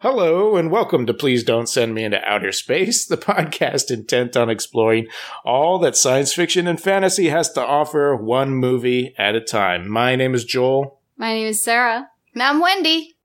Hello, and welcome to Please Don't Send Me into Outer Space, the podcast intent on exploring all that science fiction and fantasy has to offer, one movie at a time. My name is Joel. My name is Sarah. And I'm Wendy.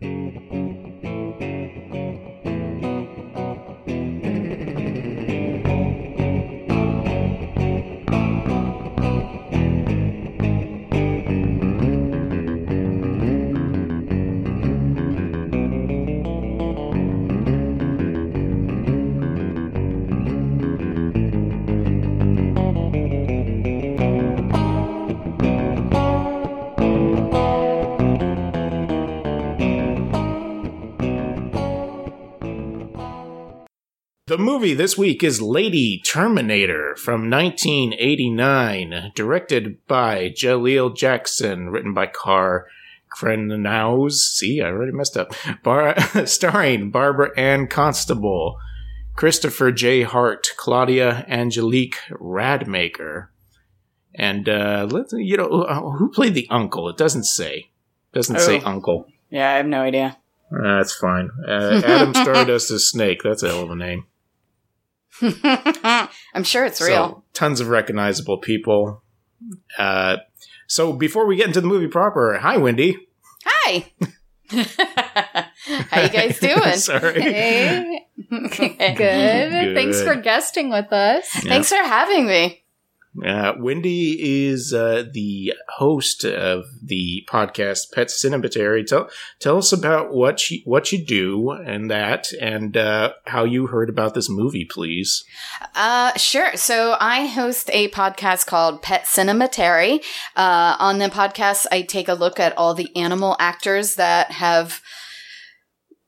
The movie this week is Lady Terminator from 1989, directed by Jalil Jackson, written by Carr Crennaus. See, I already messed up. Bar- starring Barbara Anne Constable, Christopher J. Hart, Claudia Angelique Radmaker, and uh, let's you know uh, who played the uncle. It doesn't say. Doesn't say Oh. uncle. Yeah, I have no idea. Uh, that's fine. Uh, Adam Stardust is Snake. That's a hell of a name. I'm sure it's real. Tons of recognizable people. Uh, so before we get into the movie proper, hi Wendy. Hi. How you guys doing? Sorry. Hey. Good. Good. Thanks for guesting with us. Thanks for having me. Uh, Wendy is uh, the host of the podcast Pet Cinematary. Tell tell us about what you what you do and that, and uh, how you heard about this movie, please. Uh, sure. So I host a podcast called Pet Cinematary. Uh, on the podcast, I take a look at all the animal actors that have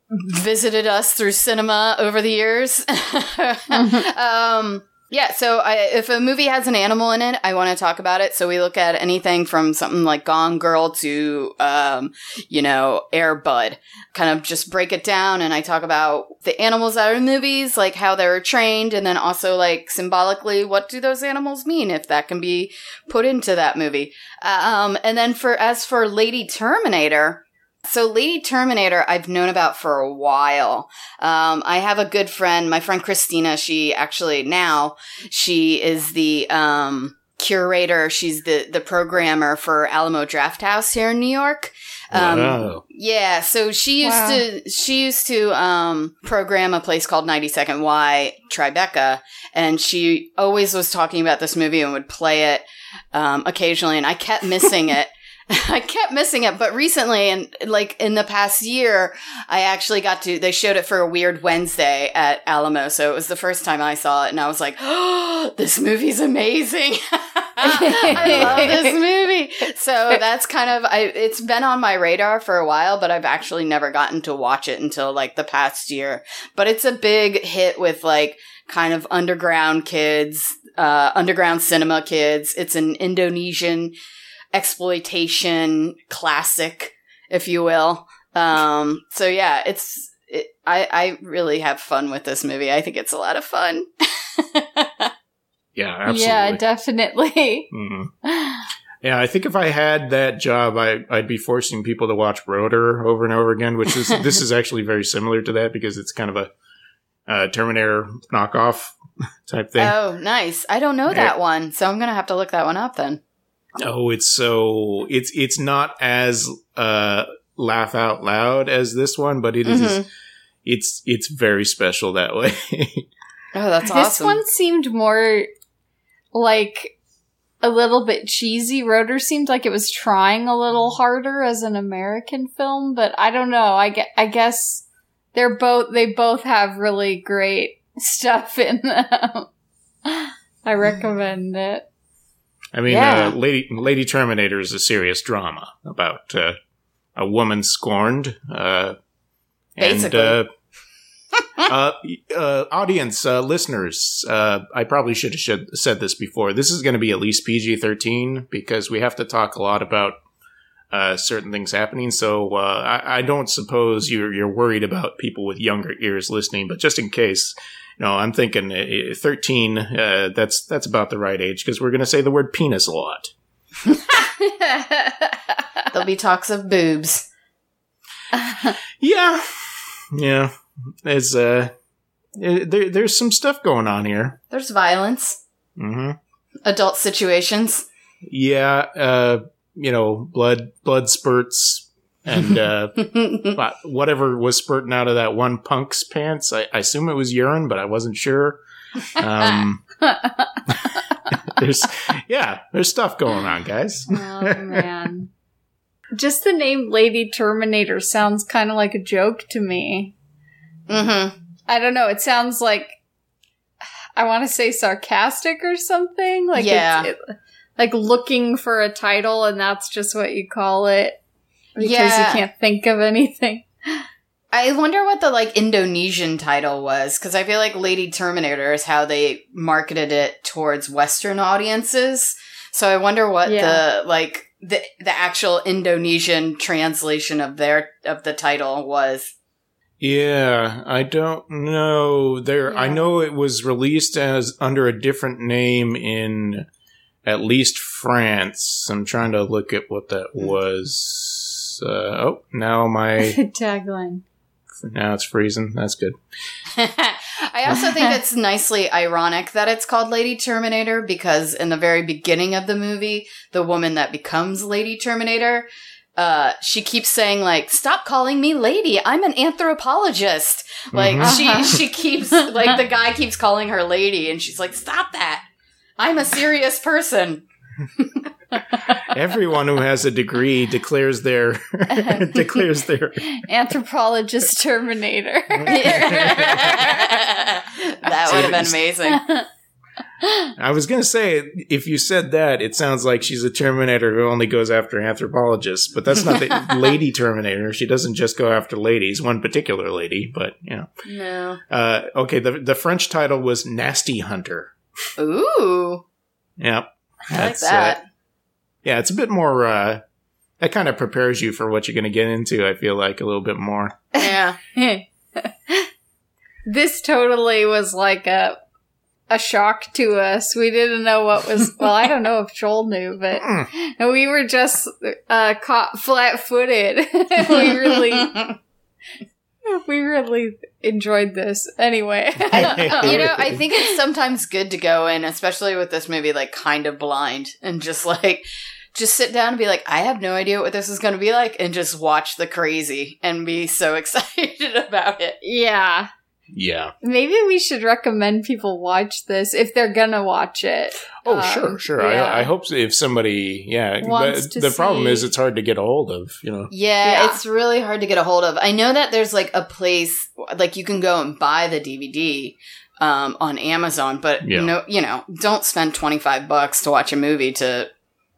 visited us through cinema over the years. um, yeah, so I, if a movie has an animal in it, I want to talk about it. So we look at anything from something like Gone Girl to, um, you know, Air Bud. Kind of just break it down, and I talk about the animals that are in movies, like how they're trained, and then also like symbolically, what do those animals mean if that can be put into that movie. Um, and then for as for Lady Terminator. So Lady Terminator, I've known about for a while. Um, I have a good friend, my friend Christina. She actually now she is the um, curator. She's the the programmer for Alamo Drafthouse here in New York. Um, Wow. Yeah, so she used Wow. to she used to um, program a place called 92nd Y Tribeca, and she always was talking about this movie and would play it um, occasionally, and I kept missing it. I kept missing it, but recently, and like in the past year, I actually got to. They showed it for a weird Wednesday at Alamo, so it was the first time I saw it, and I was like, "Oh, this movie's amazing! I love this movie." So that's kind of. I it's been on my radar for a while, but I've actually never gotten to watch it until like the past year. But it's a big hit with like kind of underground kids, uh, underground cinema kids. It's an Indonesian exploitation classic, if you will. Um, so yeah, it's, it, I, I really have fun with this movie. I think it's a lot of fun. Yeah, absolutely. Yeah, definitely. Mhm. Yeah, I think if I had that job, I, I'd be forcing people to watch Rotor over and over again, which is this is actually very similar to that because it's kind of a uh, Terminator knockoff type thing. Oh, nice. I don't know that one, so I'm gonna have to look that one up then. Oh, it's so it's it's not as uh, laugh out loud as this one, but it is Mhm. it's it's very special that way. Oh, that's this awesome. one seemed more like a little bit cheesy. Rotor seemed like it was trying a little harder as an American film, but I don't know. I get, I guess they're both they both have really great stuff in them. I recommend it. I mean, Yeah. uh, Lady Lady Terminator is a serious drama about uh, a woman scorned. Uh, Basically. And, uh, uh, uh, audience, uh, listeners, uh, I probably should have should, said this before. This is going to be at least PG 13 because we have to talk a lot about uh, certain things happening. So uh, I, I don't suppose you're, you're worried about people with younger ears listening, but just in case, you know, I'm thinking uh, 13, uh, that's, that's about the right age because we're going to say the word penis a lot. There'll be talks of boobs. Yeah. yeah, there's uh, eh, there, there's some stuff going on here. There's violence, hmm adult situations. Yeah, uh, you know, blood blood spurts and uh, but whatever was spurting out of that one punk's pants. I, I assume it was urine, but I wasn't sure. Um, there's yeah, there's stuff going on, guys. Oh man. Just the name Lady Terminator sounds kind of like a joke to me. mm-hmm. I don't know. It sounds like I want to say sarcastic or something. Like Yeah. it's, it, like looking for a title, and that's just what you call it because Yeah. you can't think of anything. I wonder what the like Indonesian title was because I feel like Lady Terminator is how they marketed it towards Western audiences. So I wonder what Yeah. the like the the actual Indonesian translation of their of the title was. Yeah, I don't know. There, I know it was released as under a different name in at least France. I'm trying to look at what that hmm. was. Uh, oh, now my Tagline. now it's freezing. That's good. I also think it's nicely ironic that it's called Lady Terminator because in the very beginning of the movie, the woman that becomes Lady Terminator, uh, she keeps saying like, "Stop calling me lady. I'm an anthropologist." Like Mhm. she she keeps like the guy keeps calling her lady, and she's like, "Stop that. I'm a serious person." Everyone who has a degree declares their declares their. Anthropologist Terminator. that would have been amazing. I was gonna say if you said that, it sounds like she's a Terminator who only goes after anthropologists, but that's not the Lady Terminator. She doesn't just go after ladies, one particular lady, but yeah. No. Uh, okay, the the French title was Nasty Hunter. Ooh. Yep. I like That's, uh, that. Yeah, it's a bit more. Uh, that kind of prepares you for what you're going to get into. I feel like a little bit more. yeah. this totally was like a a shock to us. We didn't know what was. Well, I don't know if Joel knew, but Mm. we were just uh, caught flat-footed. we really, we really enjoyed this. Anyway, I, you know, I think it's sometimes good to go in, especially with this movie, like kind of blind and just like, just sit down and be like, I have no idea what this is going to be like, and just watch the crazy and be so excited about it. yeah. Yeah. Maybe we should recommend people watch this if they're gonna watch it. Oh, Um, sure, sure. yeah. I, I hope if somebody, yeah. Wants But to the problem see- is it's hard to get a hold of. You know. Yeah, Yeah. it's really hard to get a hold of. I know that there's like a place, like you can go and buy the DVD um, on Amazon, but Yeah. no, you know, don't spend 25 bucks to watch a movie to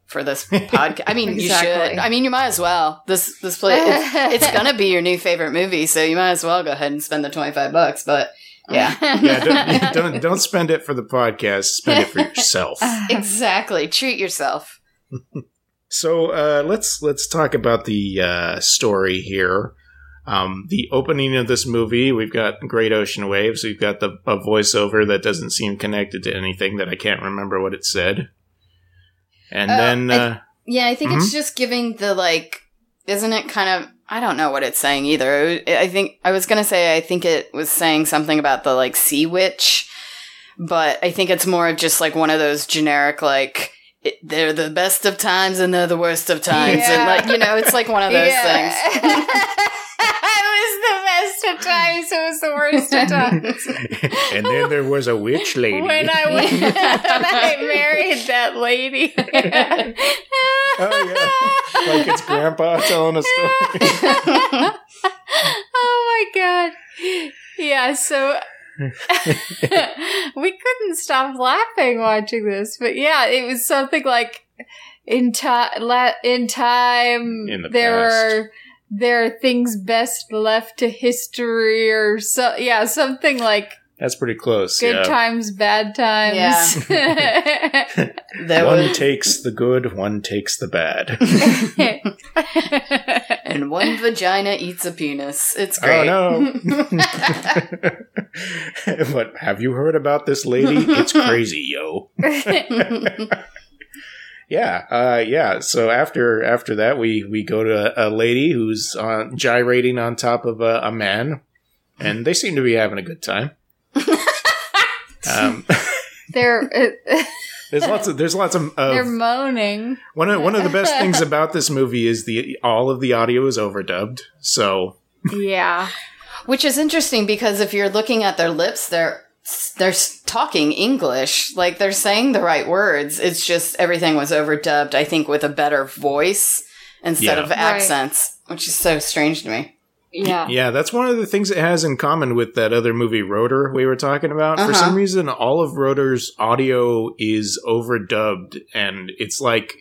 for this podcast. I mean, you should. I mean, you might as well. This this play it's, it's gonna be your new favorite movie, so you might as well go ahead and spend the 25 bucks. But yeah, Yeah. Don't, don't don't spend it for the podcast. Spend it for yourself. exactly. Treat yourself. So uh, let's let's talk about the uh, story here. Um, the opening of this movie, we've got Great Ocean Waves. We've got the a voiceover that doesn't seem connected to anything that I can't remember what it said. And Uh, then, I- uh, Yeah, I think it's just giving the like, isn't it kind of? I don't know what it's saying either. I think I was gonna say I think it was saying something about the like sea witch, but I think it's more of just like one of those generic like. It, they're the best of times and they're the worst of times, and like you know, it's like one of those things. it was the best of times. It was the worst of times. and then there was a witch lady. when I went, when I married that lady. oh yeah, like it's Grandpa telling a story. oh my god. Yeah, so we couldn't stop laughing watching this, but yeah, it was something like in time la- in time In the there past. are there are things best left to history or so yeah, something like That's pretty close. good yeah. times, bad times. There One was, takes the good, one takes the bad. and one vagina eats a penis. It's Oh great. no! but have you heard about this lady? It's crazy, yo. Yeah, uh, yeah. So after after that, we we go to a, lady who's uh, gyrating on top of a, a man, and they seem to be having a good time. um, They're uh, there's lots of there's lots of, they're moaning. one of one of the best things about this movie is the all of the audio is overdubbed. So Yeah. Which is interesting because if you're looking at their lips, they're they're talking English, like they're saying the right words. It's just everything was overdubbed. I think with a better voice instead Yeah. of Right. accents, which is so strange to me. Yeah. yeah, that's one of the things it has in common with that other movie Rotor we were talking about. For Uh-huh. some reason, all of Rotor's audio is overdubbed, and it's like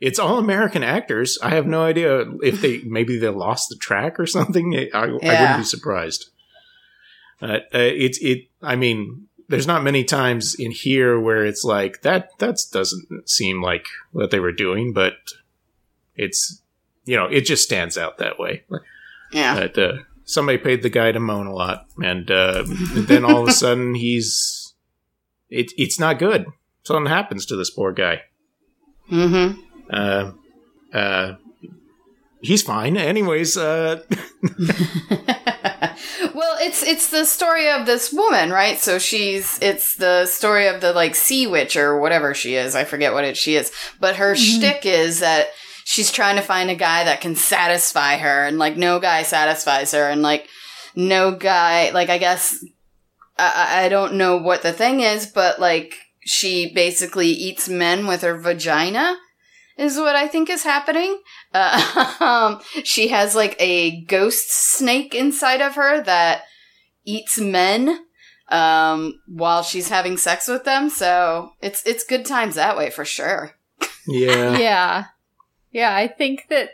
it's all American actors. I have no idea if they maybe they lost the track or something. I, I wouldn't be surprised. Uh, uh, it's it. I mean, there's not many times in here where it's like that. That doesn't seem like what they were doing, but it's you know it just stands out that way. Yeah. But uh, somebody paid the guy to moan a lot, and uh, then all of a sudden he's it, it's not good. Something happens to this poor guy. Mm-hmm. Uh, uh, he's fine. Anyways, uh, well, it's it's the story of this woman, right? So she's it's the story of the like sea witch or whatever she is. I forget what it she is, but her shtick is that she's trying to find a guy that can satisfy her, and like no guy satisfies her, and like no guy like I guess I, I I don't know what the thing is, but like she basically eats men with her vagina is what I think is happening. Uh, um, she has like a ghost snake inside of her that eats men um, while she's having sex with them. So it's it's good times that way for sure. yeah, Yeah. Yeah, I think that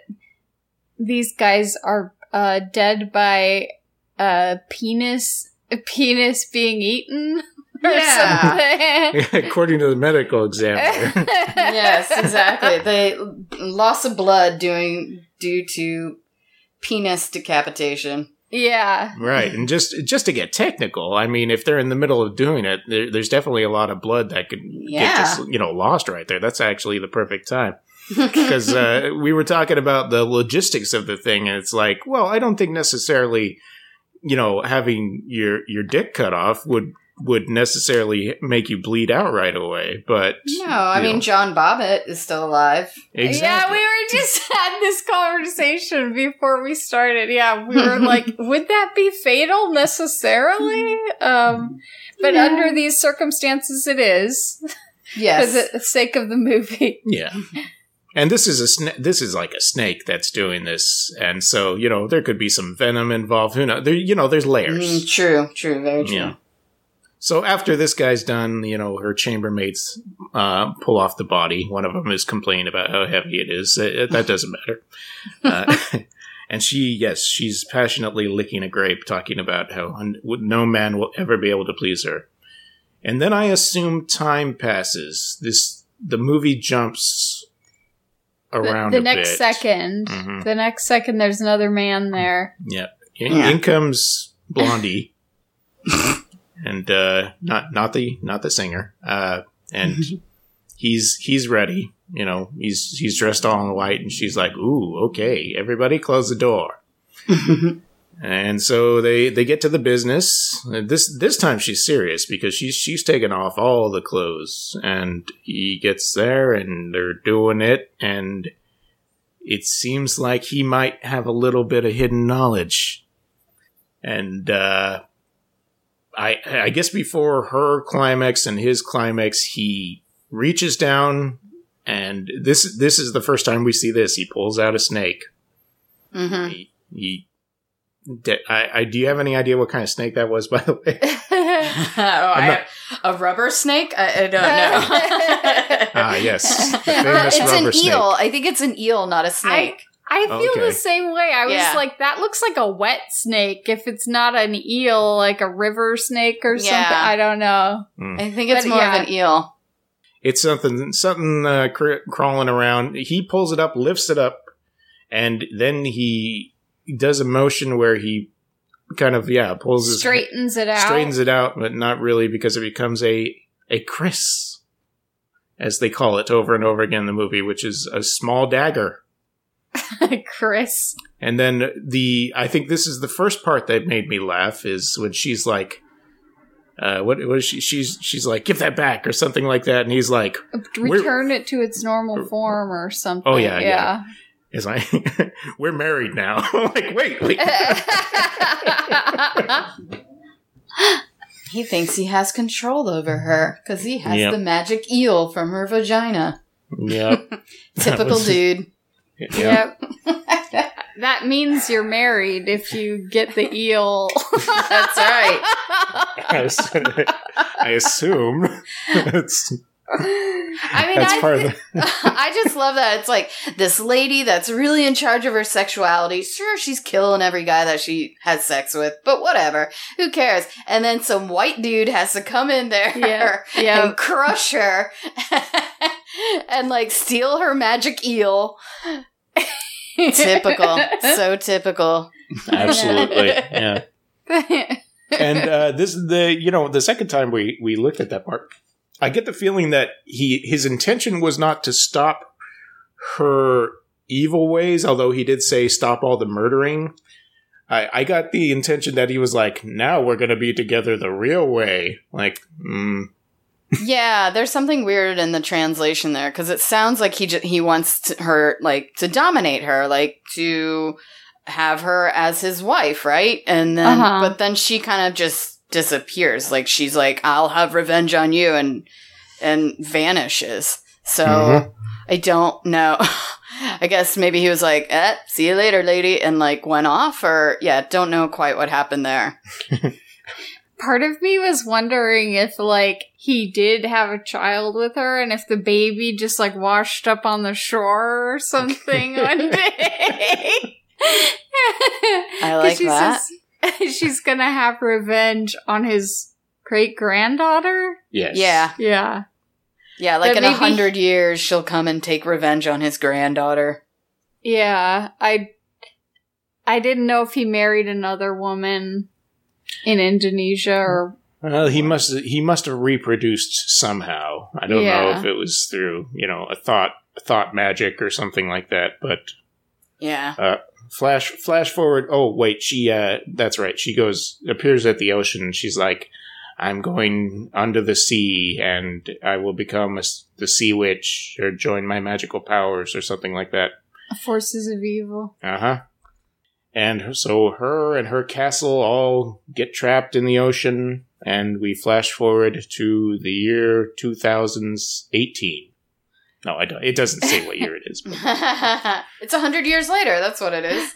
these guys are uh, dead by uh, penis penis being eaten Yeah. something. according to the medical examiner. yes, exactly. The loss of blood doing due to penis decapitation. yeah. Right, and just just to get technical, I mean, if they're in the middle of doing it, there, there's definitely a lot of blood that could get just you know lost right there. That's actually the perfect time because uh, we were talking about the logistics of the thing, and it's like, well, I don't think necessarily, you know, having your your dick cut off would would necessarily make you bleed out right away, but No, I you mean know, John Bobbitt is still alive. exactly. Yeah, we were just had this conversation before we started. Yeah, we were like, would that be fatal necessarily? Um, but Yeah. under these circumstances, it is Yes, for the sake of the movie. Yeah. And this is a sna- this is like a snake that's doing this, and so you know there could be some venom involved. Who knows? There, you know, there's layers. Mm, true, true, very true. Yeah. So after this guy's done, you know, her chambermaids uh, pull off the body. One of them is complaining about how heavy it is. Uh, that doesn't matter. Uh, and she, yes, she's passionately licking a grape, talking about how un- no man will ever be able to please her. And then I assume time passes. This the movie jumps around the a next bit. second, Mhm. the next second, there's another man there. Yeah. In, Yeah. in comes Blondie, and uh, not not the not the singer. Uh, and he's he's ready. You know, he's he's dressed all in white, and she's like, "Ooh, okay, everybody, close the door." and so they they get to the business. And This this time she's serious because she's she's taken off all the clothes, and he gets there, and they're doing it, and it seems like he might have a little bit of hidden knowledge. And uh, I I guess before her climax and his climax, he reaches down, and this this is the first time we see this. He pulls out a snake. hmm He, he d- I, I, do you have any idea what kind of snake that was, by the way? oh, I- a rubber snake? I, I don't know. ah, yes, the famous it's rubber an snake. eel. I think it's an eel, not a snake. I feel Okay. the same way. I was Yeah. like, that looks like a wet snake. If it's not an eel, like a river snake or something, I don't know. Mm. I think it's But more yeah. of an eel. It's something something uh, cr- crawling around. He pulls it up, lifts it up, and then he does a motion where he kind of yeah pulls his Straightens it out. straightens it out, but not really because it becomes a a kris, as they call it over and over again in the movie, which is a small dagger. kris. And then the I think this is the first part that made me laugh is when she's like uh, what what is she she's she's like give that back or something like that and he's like Return it to its normal form or something. Oh, yeah, yeah. yeah. is like we're married now like wait wait he thinks he has control over her because he has Yep. the magic eel from her vagina. Yeah, Typical was- dude. Yeah Yep. that means you're married if you get the eel. That's right. I, assume it's I mean, that's I, part of thi- I just love that. It's like this lady that's really in charge of her sexuality. Sure, she's killing every guy that she has sex with, but whatever. Who cares? And then some white dude has to come in there Yeah, yeah. and crush her and like steal her magic eel. Typical. so typical. absolutely yeah and uh, this is the you know the second time we we looked at that part i get the feeling that he his intention was not to stop her evil ways although he did say stop all the murdering i i got the intention that he was like now we're gonna be together the real way like mm, Yeah, there's something weird in the translation there because it sounds like he j- he wants to, her like to dominate her, like to have her as his wife, right? And then, Uh-huh. but then she kind of just disappears. Like she's like, "I'll have revenge on you," and and vanishes. So Mhm. I don't know. I guess maybe he was like, eh, "See you later, lady," and like went off, or yeah, don't know quite what happened there. Part of me was wondering if, like, he did have a child with her and if the baby just, like, washed up on the shore or something one day. I like 'Cause she that. says she's gonna have revenge on his great granddaughter. yes Yeah, Yeah. Yeah, like That in a maybe- hundred years, she'll come and take revenge on his granddaughter. Yeah. I I didn't know if he married another woman in Indonesia or well he must he must have reproduced somehow. I don't know if it was through you know a thought thought magic or something like that but Yeah. flash flash forward. Oh wait she uh that's right. She goes appears at the ocean. And she's like i'm going under the sea and i will become a s the sea witch or join my magical powers or something like that. forces of evil. uh-huh and so her and her castle all get trapped in the ocean and we flash forward to the year 2018 no I don't, it doesn't say what year it is but it's a hundred years later. That's what it is.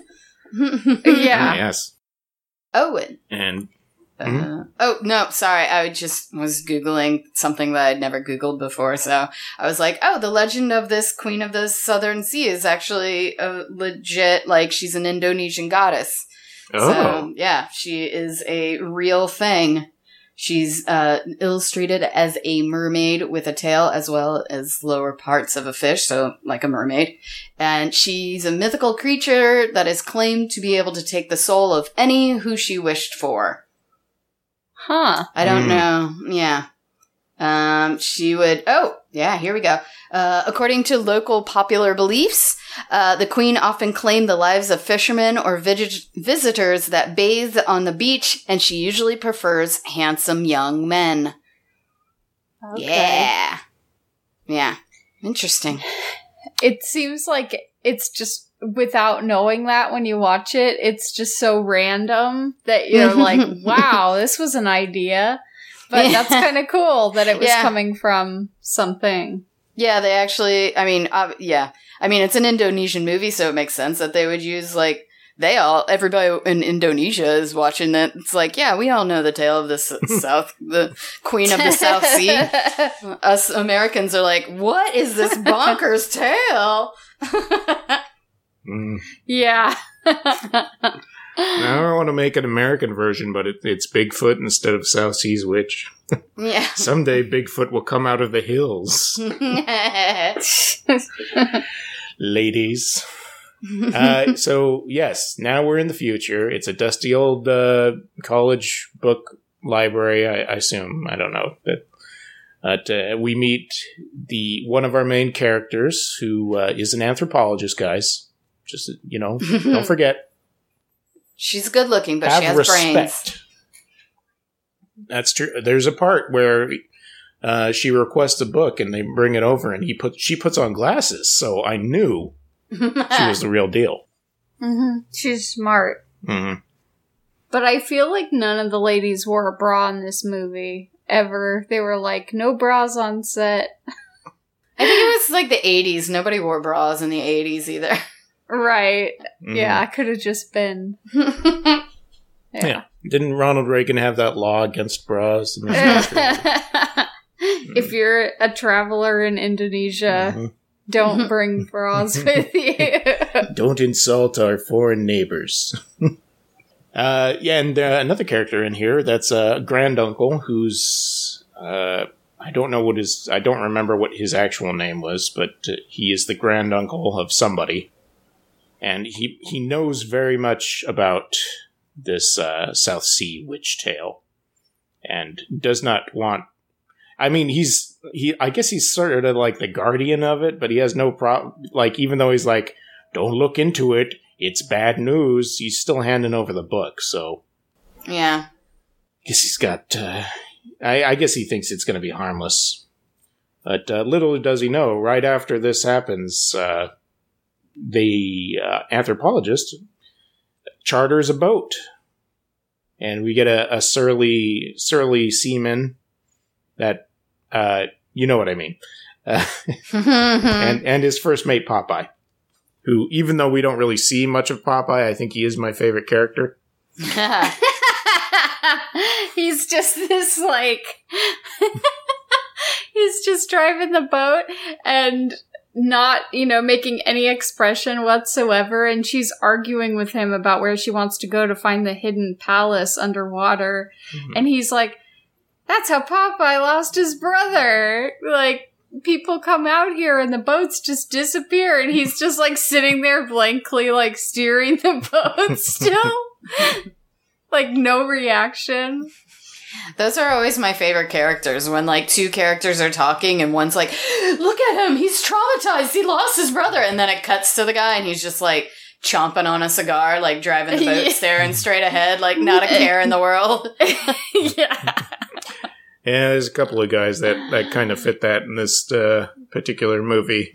Yeah. yes Owen. and Uh, oh no, sorry. I just was googling something that I'd never googled before, so I was like, "Oh, the legend of this Queen of the Southern Sea is actually a legit. Like, she's an Indonesian goddess. oh So yeah, she is a real thing. She's uh, illustrated as a mermaid with a tail as well as lower parts of a fish, so like a mermaid. And she's a mythical creature that is claimed to be able to take the soul of any who she wished for. Huh. I don't Hmm. know. Yeah. Um, she would. Oh, yeah. Here we go. Uh, according to local popular beliefs, uh, the queen often claimed the lives of fishermen or vigi- visitors that bathe on the beach, and she usually prefers handsome young men. Yeah. Yeah. Interesting. It seems like it's just without knowing that when you watch it, it's just so random that you're like, wow, this was an idea. But Yeah. that's kind of cool that it was Yeah. coming from something. Yeah, they actually. I mean, uh, yeah. I mean, it's an Indonesian movie, so it makes sense that they would use like they all everybody in Indonesia is watching it. It's like, yeah, we all know the tale of the South, the Queen of the South Sea. Us Americans are like, what is this bonkers tale? Mm. Yeah. I don't want to make an American version, but it, it's Bigfoot instead of South Seas Witch. yeah. Someday Bigfoot will come out of the hills, ladies. Uh, so yes, now we're in the future. It's a dusty old uh, college book library. I, I assume. I don't know, but but uh, we meet the one of our main characters, who uh, is an anthropologist, guys. Just you know, don't forget She's good looking, but have she has respect. brains. That's true. There's a part where uh, she requests a book and they bring it over, and he put she puts on glasses, so I knew she was the real deal. hmm She's smart. hmm But I feel like none of the ladies wore a bra in this movie ever. They were like, no bras on set. I think it was like the 80s. Nobody wore bras in the 80s either. Right. Mm-hmm. Yeah, I could have just been. Yeah. Yeah. Didn't Ronald Reagan have that law against bras? if you're a traveler in Indonesia, Mhm. don't bring bras with you. Don't insult our foreign neighbors. uh, yeah, and uh, another character in here that's a granduncle who's uh, I don't know what his I don't remember what his actual name was, but uh, he is the granduncle of somebody, and he he knows very much about this uh, South Sea witch tale, and does not want. I mean, he's he. I guess he's sort of like the guardian of it, but he has no problem. Like, even though he's like, don't look into it. It's bad news. He's still handing over the book, so yeah. I guess he's got. Uh, I, I guess he thinks it's going to be harmless, but uh, little does he know. Right after this happens, uh, the uh, anthropologist charters a boat, and we get a, a surly, surly seaman that uh, you know what I mean, uh, and and his first mate Popeye, who even though we don't really see much of Popeye, I think he is my favorite character. he's just this like he's just driving the boat and not you know making any expression whatsoever and she's arguing with him about where she wants to go to find the hidden palace underwater Mhm. and he's like that's how popeye lost his brother like people come out here and the boats just disappear and he's just like sitting there blankly like steering the boat still like no reaction. Those are always my favorite characters when like two characters are talking and one's like, "Look at him, he's traumatized. He lost his brother." And then it cuts to the guy and he's just like chomping on a cigar, like driving the boat, Yeah. staring straight ahead, like not a care in the world. yeah. Yeah, there's a couple of guys that, that kind of fit that in this uh, particular movie.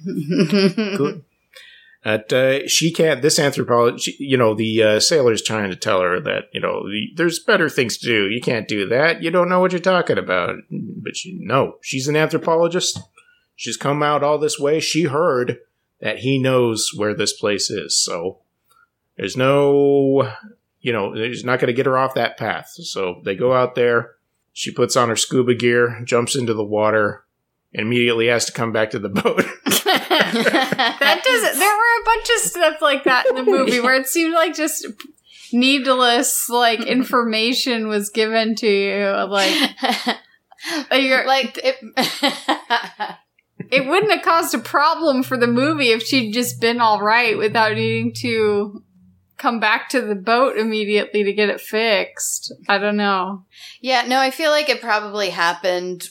Cool. That uh, she can't. This anthropologist, you know, the uh, sailor's trying to tell her that you know the, there's better things to do. You can't do that. You don't know what you're talking about. But she, no, she's an anthropologist. She's come out all this way. She heard that he knows where this place is. So there's no, you know, he's not going to get her off that path. So they go out there. She puts on her scuba gear, jumps into the water, immediately has to come back to the boat. that doesn't. There were a bunch of stuff like that in the movie where it seemed like just needless like information was given to you. Like you're, like it, it wouldn't have caused a problem for the movie if she'd just been all right without needing to come back to the boat immediately to get it fixed. I don't know. yeah, no, I feel like it probably happened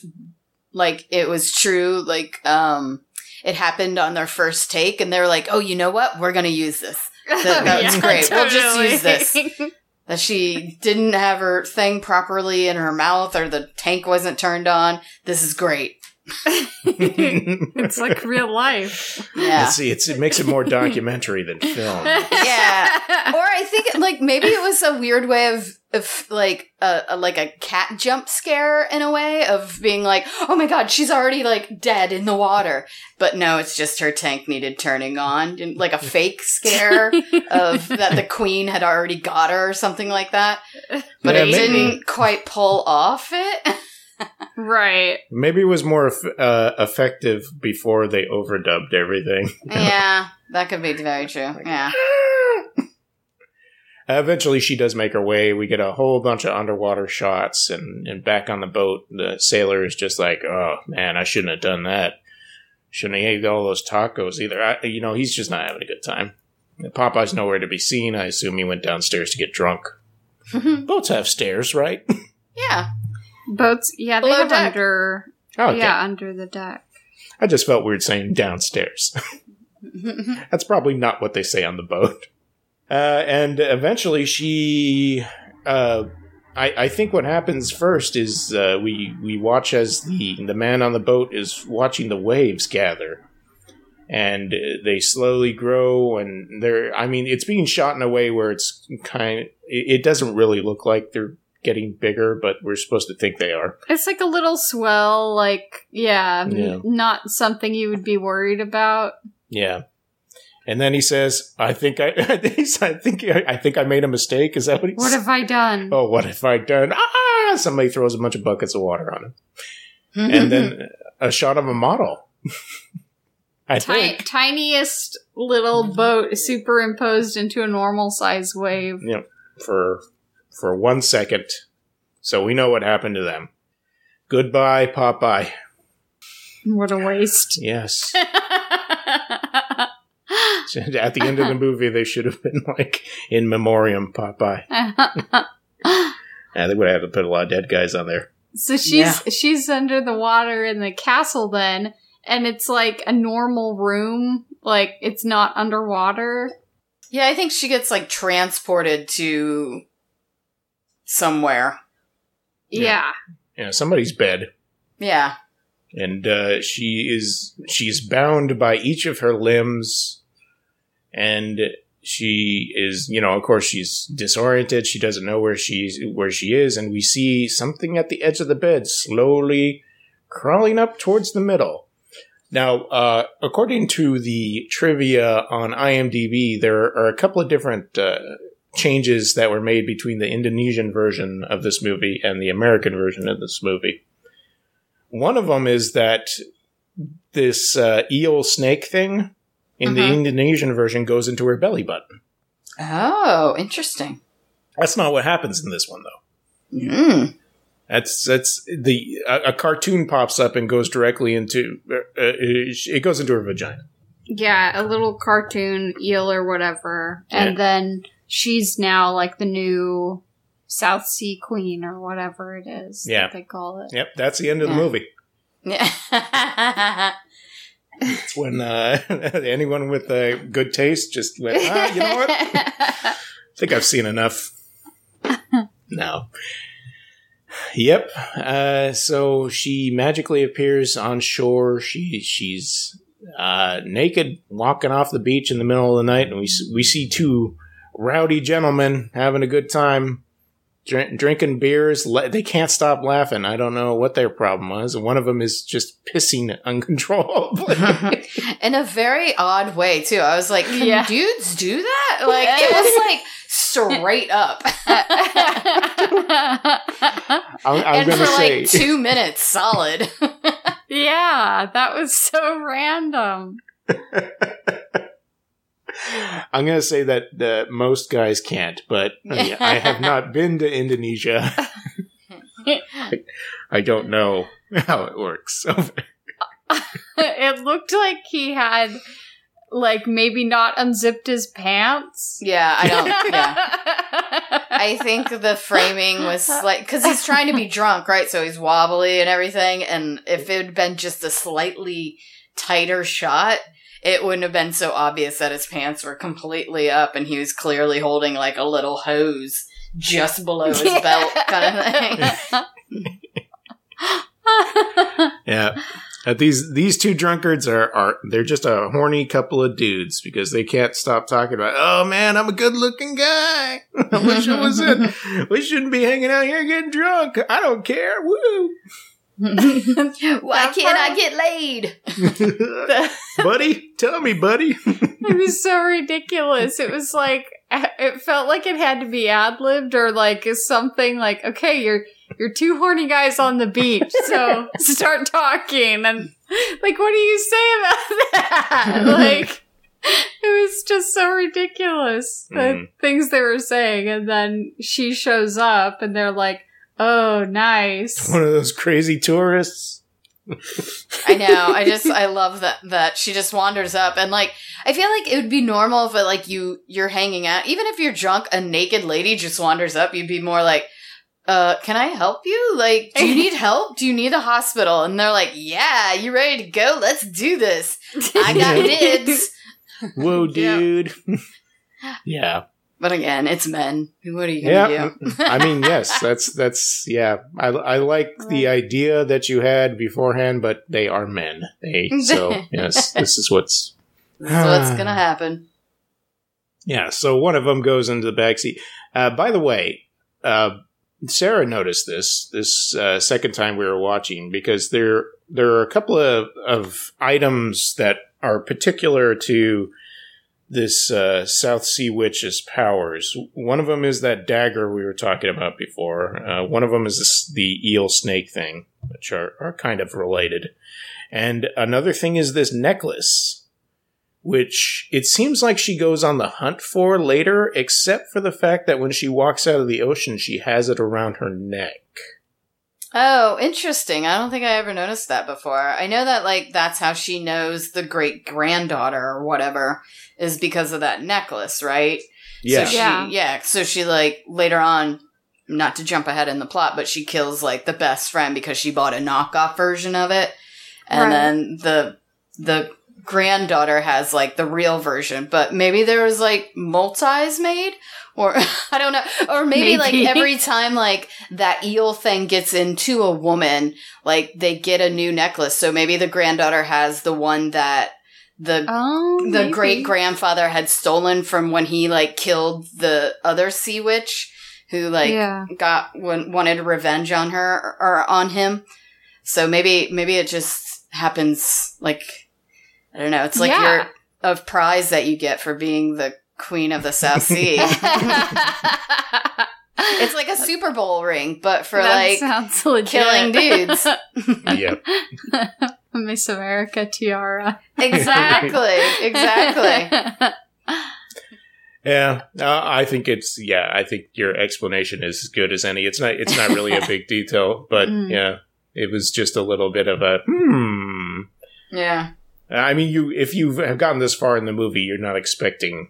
like it was true, like um it happened on their first take and they were like, "Oh, you know what? We're going to use this." That- that's great. We'll just use this. that she didn't have her thing properly in her mouth or the tank wasn't turned on. This is great. it's like real life. Yeah. Let's see, it's, it makes it more documentary than film. Yeah. Or I think like maybe it was a weird way of of like a, a like a cat jump scare in a way of being like, "Oh my god, she's already like dead in the water." But no, it's just her tank needed turning on, and, like a fake scare of that the queen had already got her or something like that. But Yeah, it maybe. didn't quite pull off it. Right. Maybe it was more uh, effective before they overdubbed everything. yeah, that could be very true. Yeah. Eventually, she does make her way. We get a whole bunch of underwater shots, and, and back on the boat, the sailor is just like, "Oh man, I shouldn't have done that. Shouldn't have ate all those tacos either." I, you know, he's just not having a good time. Popeye's nowhere to be seen. I assume he went downstairs to get drunk. Boats have stairs, right? Yeah. Boats, yeah, they Below have deck. under, Okay. yeah, under the deck. I just felt weird saying downstairs. That's probably not what they say on the boat. Uh, and eventually, she. Uh, I, I think what happens first is uh, we we watch as the the man on the boat is watching the waves gather, and uh, they slowly grow. And they're. I mean, it's being shot in a way where it's kind. It, it doesn't really look like they're getting bigger, but we're supposed to think they are. It's like a little swell, like, yeah, Yeah. not something you would be worried about. Yeah. And then he says, "I think I, I think I think I made a mistake." Is that what he What have I done? oh, what have I done? Ah! Somebody throws a bunch of buckets of water on him, and then a shot of a model. I Ti- think. tiniest little boat superimposed into a normal size wave. Yeah, for for one second, so we know what happened to them. Goodbye, Popeye. What a waste. Yes. At the end of the movie, they should have been like in memoriam, Popeye. Yeah, they would have had to put a lot of dead guys on there. so she's Yeah. she's under the water in the castle then, and it's like a normal room, like it's not underwater. yeah, I think she gets like transported to somewhere. Yeah. Yeah. Yeah, somebody's bed. Yeah. and uh, she is she's bound by each of her limbs and she is you know of course she's disoriented she doesn't know where she's where she is and we see something at the edge of the bed slowly crawling up towards the middle now uh, according to the trivia on imdb there are a couple of different uh, changes that were made between the indonesian version of this movie and the american version of this movie one of them is that this uh, eel snake thing in the Mhm. Indonesian version goes into her belly button. Oh, interesting. That's not what happens in this one, though. Mm. That's that's the a, a cartoon pops up and goes directly into uh, uh, it goes into her vagina. Yeah, a little cartoon eel or whatever. And Yeah. then she's now like the new South Sea Queen or whatever it is Yeah. that they call it. Yep, that's the end of the movie. Yeah. It's when uh, anyone with uh, good taste just went, ah, you know what? I think I've seen enough. no. Yep. Uh, so she magically appears on shore. She she's uh, naked, walking off the beach in the middle of the night, and we we see two rowdy gentlemen having a good time, drink, drinking beers. Le- they can't stop laughing. I don't know what their problem was. One of them is just pissing uncontrollably. In a very odd way, too. I was like, can Yeah. dudes do that? Like, it was like straight up. I'm, I'm and for gonna say. like two minutes solid. yeah, that was so random. I'm going to say that uh, most guys can't, but uh, I have not been to Indonesia. I, I don't know how it works. it looked like he had like maybe not unzipped his pants. yeah, I don't. Yeah. I think the framing was like because he's trying to be drunk, right? So he's wobbly and everything. And if it had been just a slightly tighter shot, it wouldn't have been so obvious that his pants were completely up and he was clearly holding like a little hose just below his belt, kind of thing. yeah. Uh, these these two drunkards are, are they're just a horny couple of dudes because they can't stop talking about oh man I'm a good looking guy. I wish I was in we shouldn't be hanging out here getting drunk. I don't care. Woo Why can't I get laid? buddy tell me buddy It was so ridiculous. It was like it felt like it had to be ad libbed or like something like, okay, you're you're two horny guys on the beach, so start talking and like what do you say about that? like it was just so ridiculous the Mhm. things they were saying and then she shows up and they're like, "Oh, nice." one of those crazy tourists I know. I just I love that that she just wanders up and like I feel like it would be normal if like you you're hanging out even if you're drunk a naked lady just wanders up you'd be more like uh can I help you? Like do you need help? Do you need a hospital? And they're like, "Yeah, you ready to go? Let's do this." I got dibs. Whoa, Yeah. dude. yeah. But again, it's men. What are you gonna Yeah. do? I mean, yes, that's that's yeah. I I like the idea that you had beforehand, but they are men. They so yes, this is what's This is what's gonna happen. yeah. So one of them goes into the backseat. Uh, by the way, uh, Sarah noticed this this uh, second time we were watching because there there are a couple of of items that are particular to this uh, South Sea Witch's powers. One of them is that dagger we were talking about before. Uh, one of them is this, the eel snake thing, which are, are kind of related. And another thing is this necklace, which it seems like she goes on the hunt for later, except for the fact that when she walks out of the ocean, she has it around her neck. Oh, interesting. I don't think I ever noticed that before. I know that like that's how she knows the great granddaughter or whatever is because of that necklace, right? Yeah. So she, Yeah. yeah. So she like later on, not to jump ahead in the plot, but she kills like the best friend because she bought a knockoff version of it, and Right. then the the granddaughter has like the real version. But maybe there was like multis made, or I don't know, or maybe, Maybe. like every time like that eel thing gets into a woman, like they get a new necklace. So maybe the granddaughter has the one that the Oh, the great grandfather had stolen from when he like killed the other sea witch who like yeah. got wanted revenge on her or on him. So maybe maybe it just happens like I don't know. It's like Yeah. your of prize that you get for being the queen of the South Sea. it's like a Super Bowl ring, but for that like sounds legit. killing dudes. yep. Miss America tiara. exactly, exactly. Yeah, uh, I think it's yeah. I think your explanation is as good as any. It's not. It's not really a big detail, but Mm. yeah, it was just a little bit of a hmm. Yeah. I mean, you if you have gotten this far in the movie, you're not expecting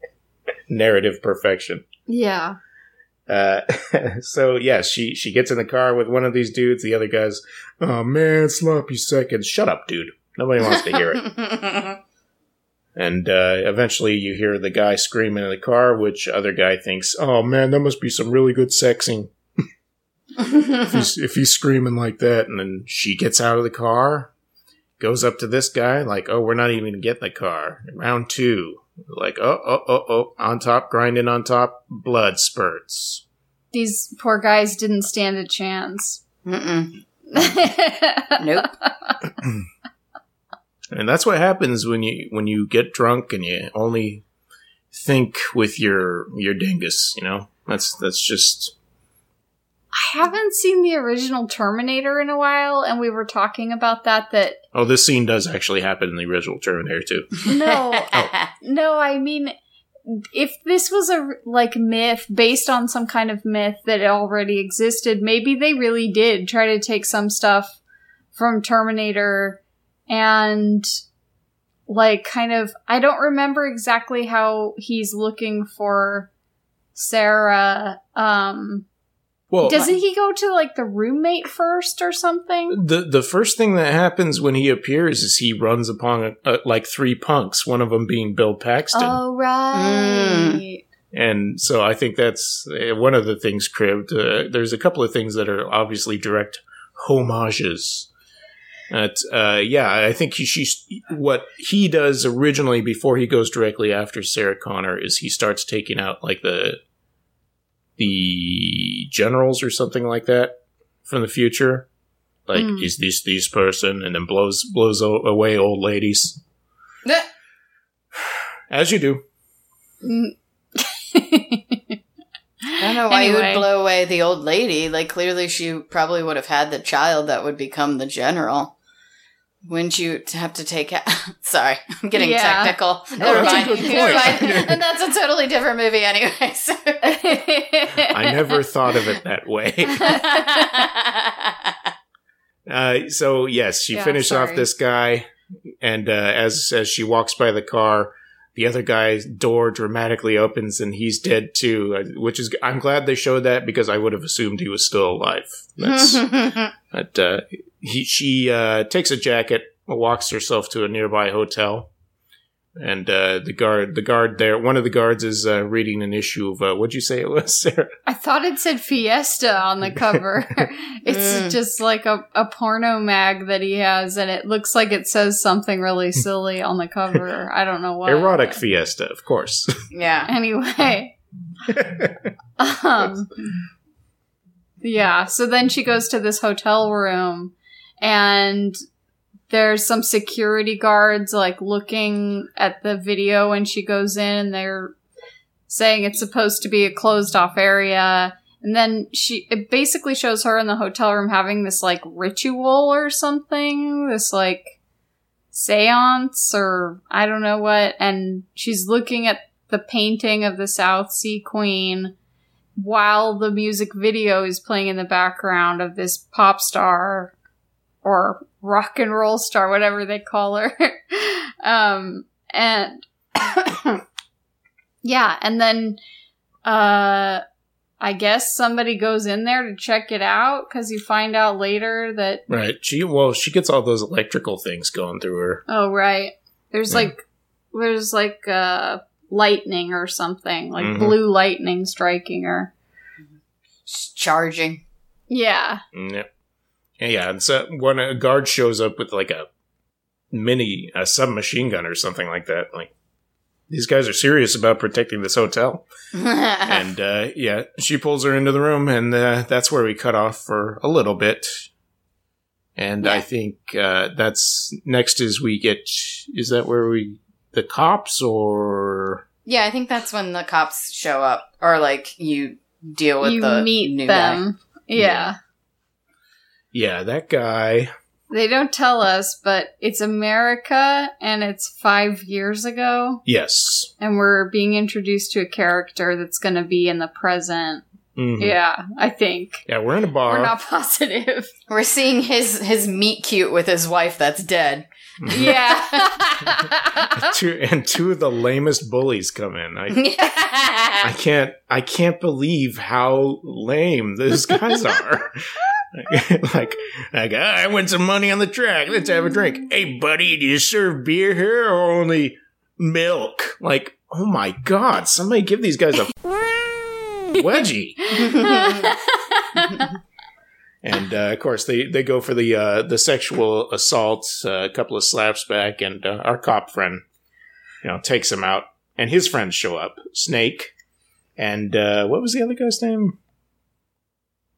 narrative perfection. Yeah. Uh, so yeah, she she gets in the car with one of these dudes. The other guy's, oh man, sloppy seconds. Shut up, dude. Nobody wants to hear it. And uh, eventually, you hear the guy screaming in the car, which other guy thinks, "Oh man, that must be some really good sexing if he's, if he's screaming like that." And then she gets out of the car, goes up to this guy, like, "Oh, we're not even gonna get in the car." Round two, like, "Oh, oh, oh, oh!" On top, grinding on top, blood spurts. These poor guys didn't stand a chance. Mm-mm. Nope. And that's what happens when you when you get drunk and you only think with your your dingus. You know, that's that's just I haven't seen the original Terminator in a while, and we were talking about that. That Oh, this scene does actually happen in the original Terminator too. no, Oh. no, I mean, if this was a like myth based on some kind of myth that already existed, maybe they really did try to take some stuff from Terminator and like kind of. I don't remember exactly how he's looking for Sarah. Um, Well, doesn't he go to like the roommate first or something? the the first thing that happens when he appears is he runs upon uh like three punks, one of them being Bill Paxton. Oh right. And so I think that's uh, one of the things cribbed. Uh, there's a couple of things that are obviously direct homages. That uh, yeah, I think he, she's what he does originally before he goes directly after Sarah Connor is he starts taking out like the the generals or something like that from the future. Like Hmm. is this this person, and then blows blows o- away old ladies as you do. Mm. I don't know why you would blow away the old lady. Like, clearly, she probably would have had the child that would become the general. Wouldn't you have to take out? Sorry, I'm getting Yeah. technical. No, Never that's a mind. good Never point. mind. And that's a totally different movie, anyway. so- I never thought of it that way. Uh, so yes, she Yeah, finished off this guy, and uh, as as she walks by the car, the other guy's door dramatically opens, and he's dead too. uh, Which is I'm glad they showed that because I would have assumed he was still alive. That's but uh, he she uh, takes a jacket, walks herself to a nearby hotel. and uh, the guard, the guard there, one of the guards is uh, reading an issue of uh, what'd you say it was, Sarah? I thought it said Fiesta on the cover. it's Mm. just like a, a porno mag that he has, and it looks like it says something really silly on the cover. I don't know what. Erotic Fiesta, of course. Yeah. Anyway. um, yeah, so then she goes to this hotel room, and there's some security guards like looking at the video when she goes in, and they're saying it's supposed to be a closed off area. And then she, it basically shows her in the hotel room having this like ritual or something, this like seance or I don't know what. And she's looking at the painting of the South Sea Queen while the music video is playing in the background of this pop star or rock and roll star, whatever they call her. um, and yeah, and then uh, I guess somebody goes in there to check it out because you find out later that right. She well, she gets all those electrical things going through her. oh right, there's Yeah. like there's like uh lightning or something like Mhm. blue lightning striking her. Just charging. Yeah, Yep. Yeah, yeah. And so when a guard shows up with like a mini a submachine gun or something like that, like these guys are serious about protecting this hotel. and uh, yeah, she pulls her into the room, and uh, that's where we cut off for a little bit. And I think uh, that's next is we get is that where we the cops or yeah, I think that's when the cops show up, or like you deal with you the meet new guy. them. Yeah. yeah that guy They don't tell us, but it's America and it's five years ago, yes and we're being introduced to a character that's going to be in the present. Mhm. Yeah, I think. yeah we're in a bar We're not positive. We're seeing his his meet cute with his wife that's dead. yeah. two, and two of the lamest bullies come in I I can't I can't believe how lame those guys are. like, like "Ah, I win some money on the track. Let's have a drink. Hey, buddy, do you serve beer here or only milk? Like, oh my god, somebody give these guys a wedgie. And uh, of course, they, they go for the uh, the sexual assault, uh, a couple of slaps back, and uh, our cop friend, you know, takes him out, and his friends show up, Snake, and uh, what was the other guy's name?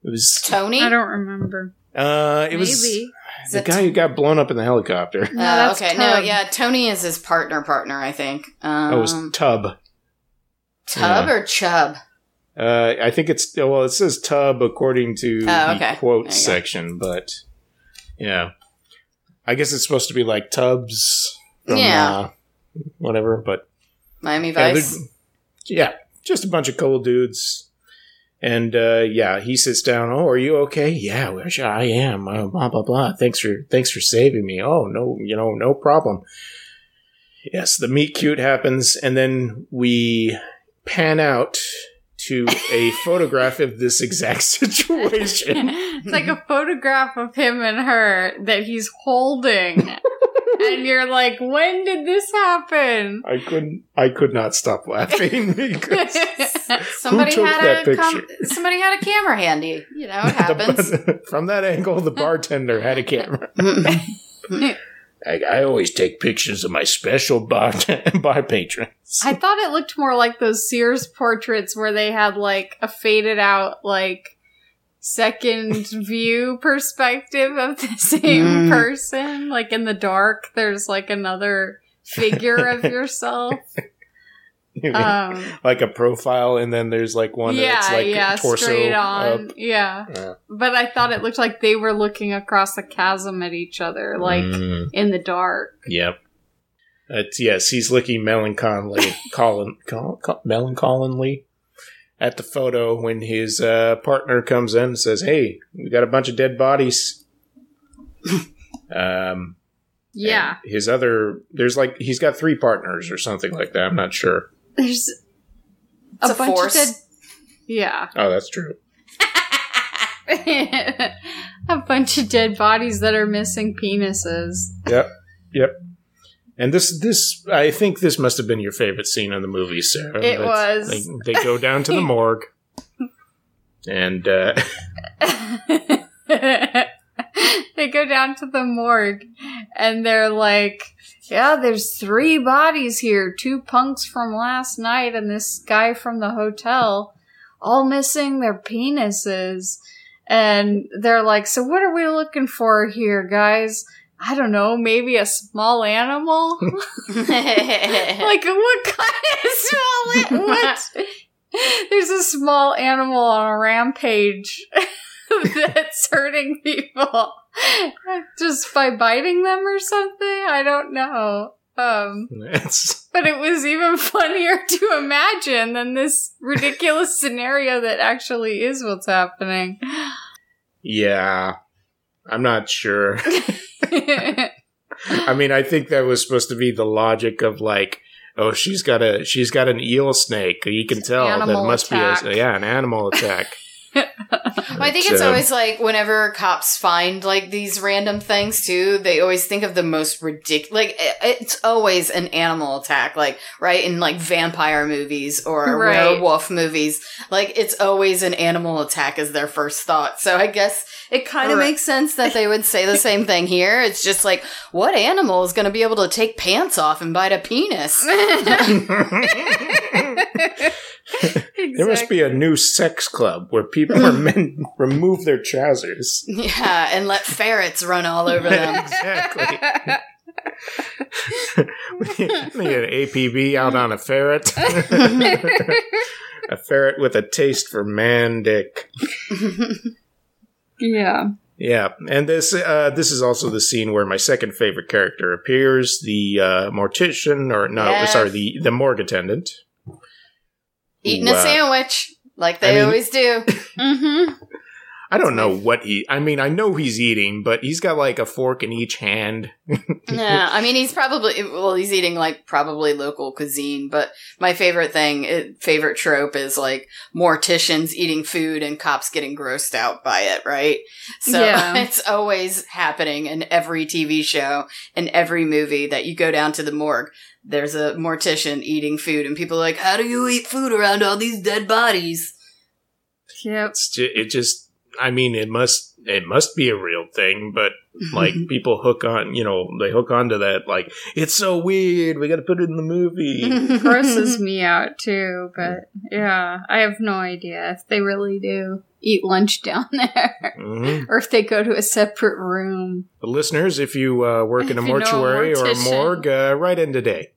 It was Tony. I don't remember. uh, it was Maybe. Is the it guy who got blown up in the helicopter. Oh, No, that's okay. No, Tub. yeah, Tony is his partner. Partner, I think. Um, Oh, it was Tub. Tub yeah. or Chub. Uh, I think it's well, it says Tub according to Oh, okay. the quote There you go. section, but yeah, I guess it's supposed to be like Tubs. From, Yeah. uh, whatever, but Miami Yeah, Vice. they're- yeah, just a bunch of cool dudes. And uh, yeah, he sits down. Oh, are you okay? Yeah, I am. Uh, blah blah blah. Thanks for thanks for saving me. Oh no, you know, no problem. Yes, the meet cute happens, and then we pan out to a photograph of this exact situation. it's like a photograph of him and her that he's holding. and you're like, when did this happen? I couldn't. I could not stop laughing because somebody took had that a com- picture? somebody had a camera handy. You know, it happens. from that angle, the bartender had a camera. Mm-hmm. I, I always take pictures of my special bar, bar patrons. I thought it looked more like those Sears portraits where they had like a faded out, like second view perspective of the same Mm. person. Like in the dark, there's like another figure of yourself. Um, like a profile, and then there's like one that's like yeah, torso straight on. Yeah. Yeah. But I thought it looked like they were looking across the chasm at each other, like Mm, in the dark. yep. It's, yes, he's looking melancholy, Colin, col, col, melancholy at the photo when his uh, partner comes in and says, "Hey, we got a bunch of dead bodies." um, Yeah. His other, there's like he's got three partners or something like that. I'm not sure. There's It's a force. of dead. Yeah. Oh, that's true. a bunch of dead bodies that are missing penises. Yep, yep. And this, this, I think this must have been your favorite scene in the movie, Sarah. It That's- was. They, they go down to the morgue, and uh, they go down to the morgue and they're like, yeah, there's three bodies here two punks from last night and this guy from the hotel, all missing their penises. And they're like, so what are we looking for here, guys? I don't know, maybe a small animal? like, what kind of small animal? What? There's a small animal on a rampage that's hurting people just by biting them or something. I don't know. Um, but it was even funnier to imagine than this ridiculous scenario that actually is what's happening. yeah. I'm not sure. I mean, I think that was supposed to be the logic of like, oh, she's got a she's got an eel snake. You can tell that must attack. be a yeah an animal attack. I think it's uh, always like whenever cops find like these random things too, they always think of the most ridiculous. Like it- it's always an animal attack, like right in like vampire movies or Right. werewolf movies. Like it's always an animal attack as their first thought. So I guess it kind of Right. makes sense that they would say the same thing here. It's just like what animal is going to be able to take pants off and bite a penis? There must be a new sex club where people are men remove their trousers. yeah, and let ferrets run all over them. exactly. we get an APB out on a ferret. a ferret with a taste for man dick. yeah. Yeah, and this uh, this is also the scene where my second favorite character appears, the uh, mortician, or no, Yes. sorry, the the morgue attendant. Eating a sandwich like they I mean- always do. Mm-hmm. I don't know what he. I mean, I know he's eating, but he's got like a fork in each hand. yeah, I mean, he's probably well, he's eating like probably local cuisine. But my favorite thing, uh, favorite trope is like morticians eating food and cops getting grossed out by it. Right? So Yeah. it's always happening in every TV show and every movie that you go down to the morgue. There's a mortician eating food, and people are like, "How do you eat food around all these dead bodies?" Yep. It's ju- it just. I mean, it must it must be a real thing, but like people hook on, you know, they hook onto that. Like it's so weird. We got to put it in the movie. grosses me out too, but yeah, I have no idea if they really do eat lunch down there Mhm. or if they go to a separate room. The listeners, if you uh, work in a know a mortuary or a morgue, uh, write in today.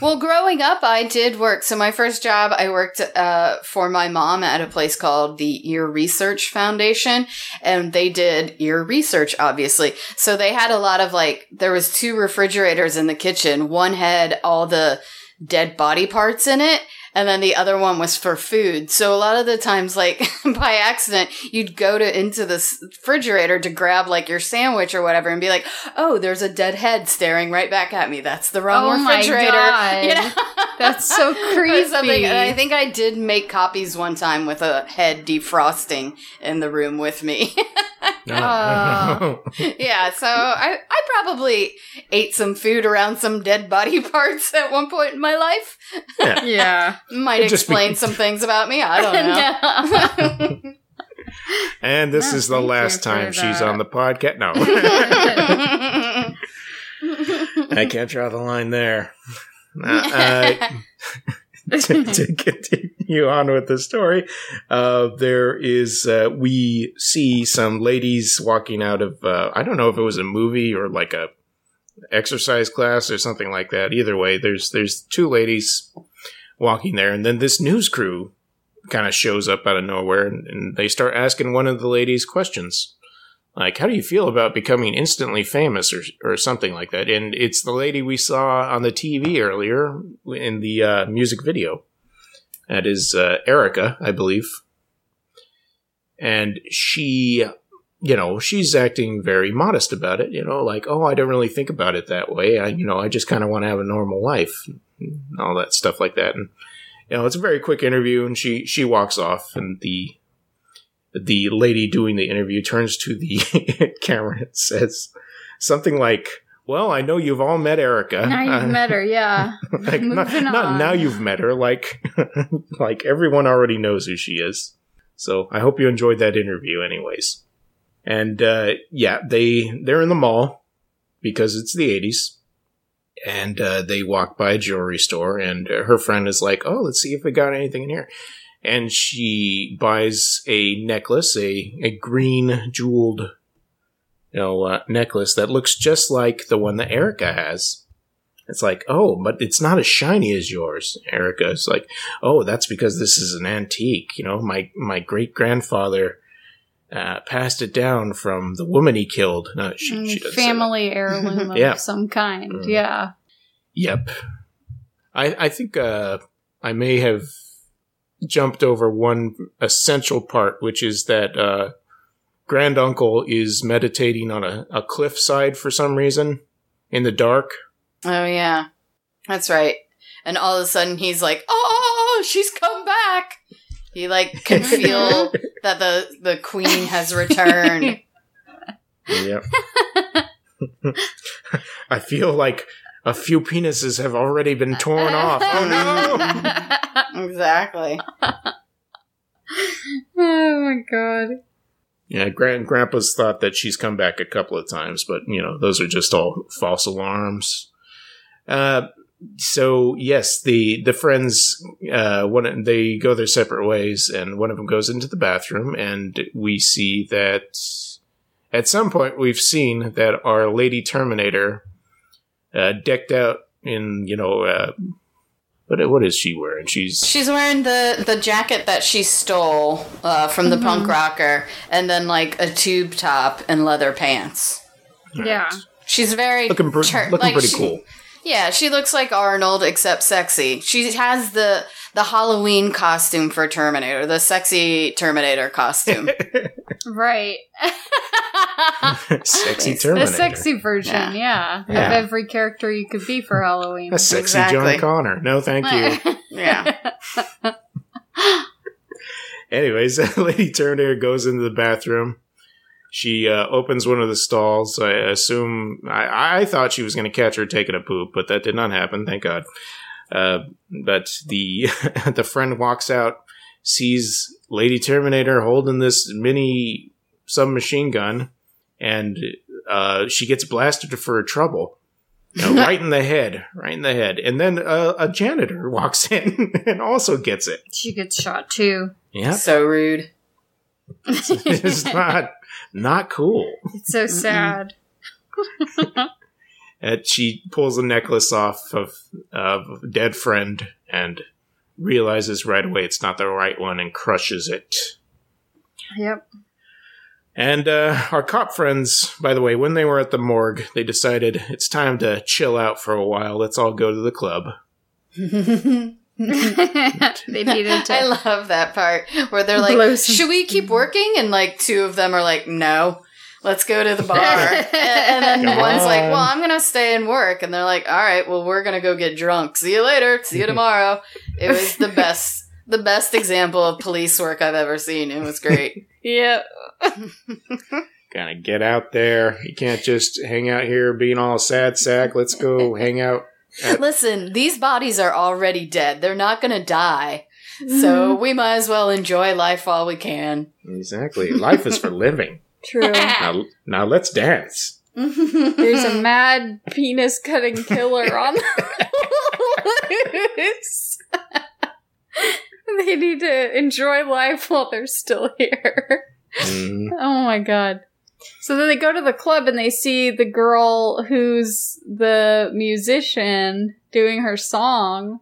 Well, growing up, I did work. So my first job, I worked uh, for my mom at a place called the Ear Research Foundation, and they did ear research, obviously. So they had a lot of like, there was two refrigerators in the kitchen. One had all the dead body parts in it. And then the other one was for food. So a lot of the times, like by accident, you'd go to into the refrigerator to grab like your sandwich or whatever, and be like, "Oh, there's a dead head staring right back at me. That's the wrong Oh my refrigerator." God. You know? That's so creepy. And I think I did make copies one time with a head defrosting in the room with me. Oh. yeah, so I, I probably ate some food around some dead body parts at one point in my life. yeah. Might It'd just be- explain some things about me. I don't know. and this No, is the last time she's on the podcast. No, I can't draw the line there. Uh, uh, to, to continue on with the story, uh, there is uh, we see some ladies walking out of uh, I don't know if it was a movie or like a exercise class or something like that. Either way, there's there's two ladies walking there, and then this news crew kind of shows up out of nowhere, and, and they start asking one of the ladies questions. Like, how do you feel about becoming instantly famous or, or something like that? And it's the lady we saw on the TV earlier in the uh, music video. That is uh, Erica, I believe. And she, you know, she's acting very modest about it, you know, like, oh, I don't really think about it that way. I, you know, I just kind of want to have a normal life all that stuff like that. And, you know, it's a very quick interview and she, she walks off and the, the lady doing the interview turns to the camera and says something like, Well, I know you've all met Erica. Now you've Uh, met her, yeah. like, not, not now you've met her. Like, like everyone already knows who she is. So I hope you enjoyed that interview, anyways. And uh, yeah, they they're in the mall because it's the '80s, and uh, they walk by a jewelry store, and her friend is like, "Oh, let's see if we got anything in here." And she buys a necklace, a a green jeweled, you know, uh, necklace that looks just like the one that Erica has. It's like, oh, but it's not as shiny as yours. Erica's like, oh, that's because this is an antique. You know, my my great grandfather uh, passed it down from the woman he killed. No, she, Mm, she. Family heirloom of Yeah. some kind. Mm. Yeah. Yep. I I think uh, I may have jumped over one essential part, which is that uh, granduncle is meditating on a, a cliffside for some reason in the dark. Oh yeah, that's right. And all of a sudden, he's like, "Oh, she's come back." He like can feel that the the queen has returned. Yep. I feel like a few penises have already been torn off. Oh no! exactly. oh my god. Yeah, Grand Grandpa's thought that she's come back a couple of times, but you know those are just all false alarms. Uh, so yes, the the friends uh, one they go their separate ways, and one of them goes into the bathroom, and we see that at some point we've seen that our Lady Terminator, uh, decked out in you know uh, what what is she wearing? She's She's wearing the the jacket that she stole uh, from the punk rocker, and then like a tube top and leather pants. Yeah. She's very looking, pre- tur- looking like pretty she- cool. Yeah, she looks like Arnold except sexy. She has the the Halloween costume for Terminator, the sexy Terminator costume. Right. sexy Nice. Terminator. the sexy version, yeah. Yeah. Of every character you could be for Halloween. A sexy Exactly. John Connor. No, thank you. yeah. Anyways, Lady Terminator goes into the bathroom. She uh, opens one of the stalls. I assume I, I thought she was going to catch her taking a poop, but that did not happen. Thank God. Uh, but the the friend walks out, sees Lady Terminator holding this mini submachine gun, and uh, she gets blasted for her trouble. You know, right in the head, right in the head. And then uh, a janitor walks in and also gets it. She gets shot too. Yeah, So rude. it's not not cool. It's so sad. And she pulls the necklace off of of a dead friend and realizes right away it's not the right one and crushes it. Yep. And uh, our cop friends, by the way, when they were at the morgue, they decided it's time to chill out for a while. Let's all go to the club. they needed to. I love that part where they're like, "Should we keep working?" And like two of them are like, "No, let's go to the bar." and, and then Come one's like, "Well, I'm gonna stay and work," and they're like, "All right, well, we're gonna go get drunk. See you later. See you tomorrow." It was the best, the best example of police work I've ever seen. It was great. yep. Gotta get out there. You can't just hang out here being all sad sack. Let's go hang out. Listen, these bodies are already dead. They're not gonna die. So mm-hmm. we might as well enjoy life while we can. Exactly. Life is for living. True. Now, now let's dance. There's a mad penis cutting killer on the loose. they need to enjoy life while they're still here. Mm. Oh my god. So then they go to the club and they see the girl who's the musician doing her song.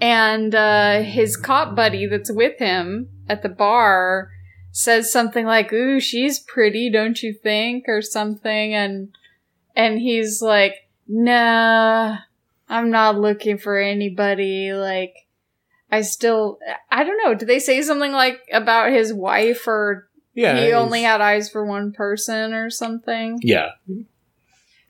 And uh, his cop buddy that's with him at the bar says something like, Ooh, she's pretty, don't you think? Or something. And and he's like, Nah, I'm not looking for anybody. Like I still I don't know. Did they say something like about his wife or Yeah. he only had eyes for one person or something? Yeah.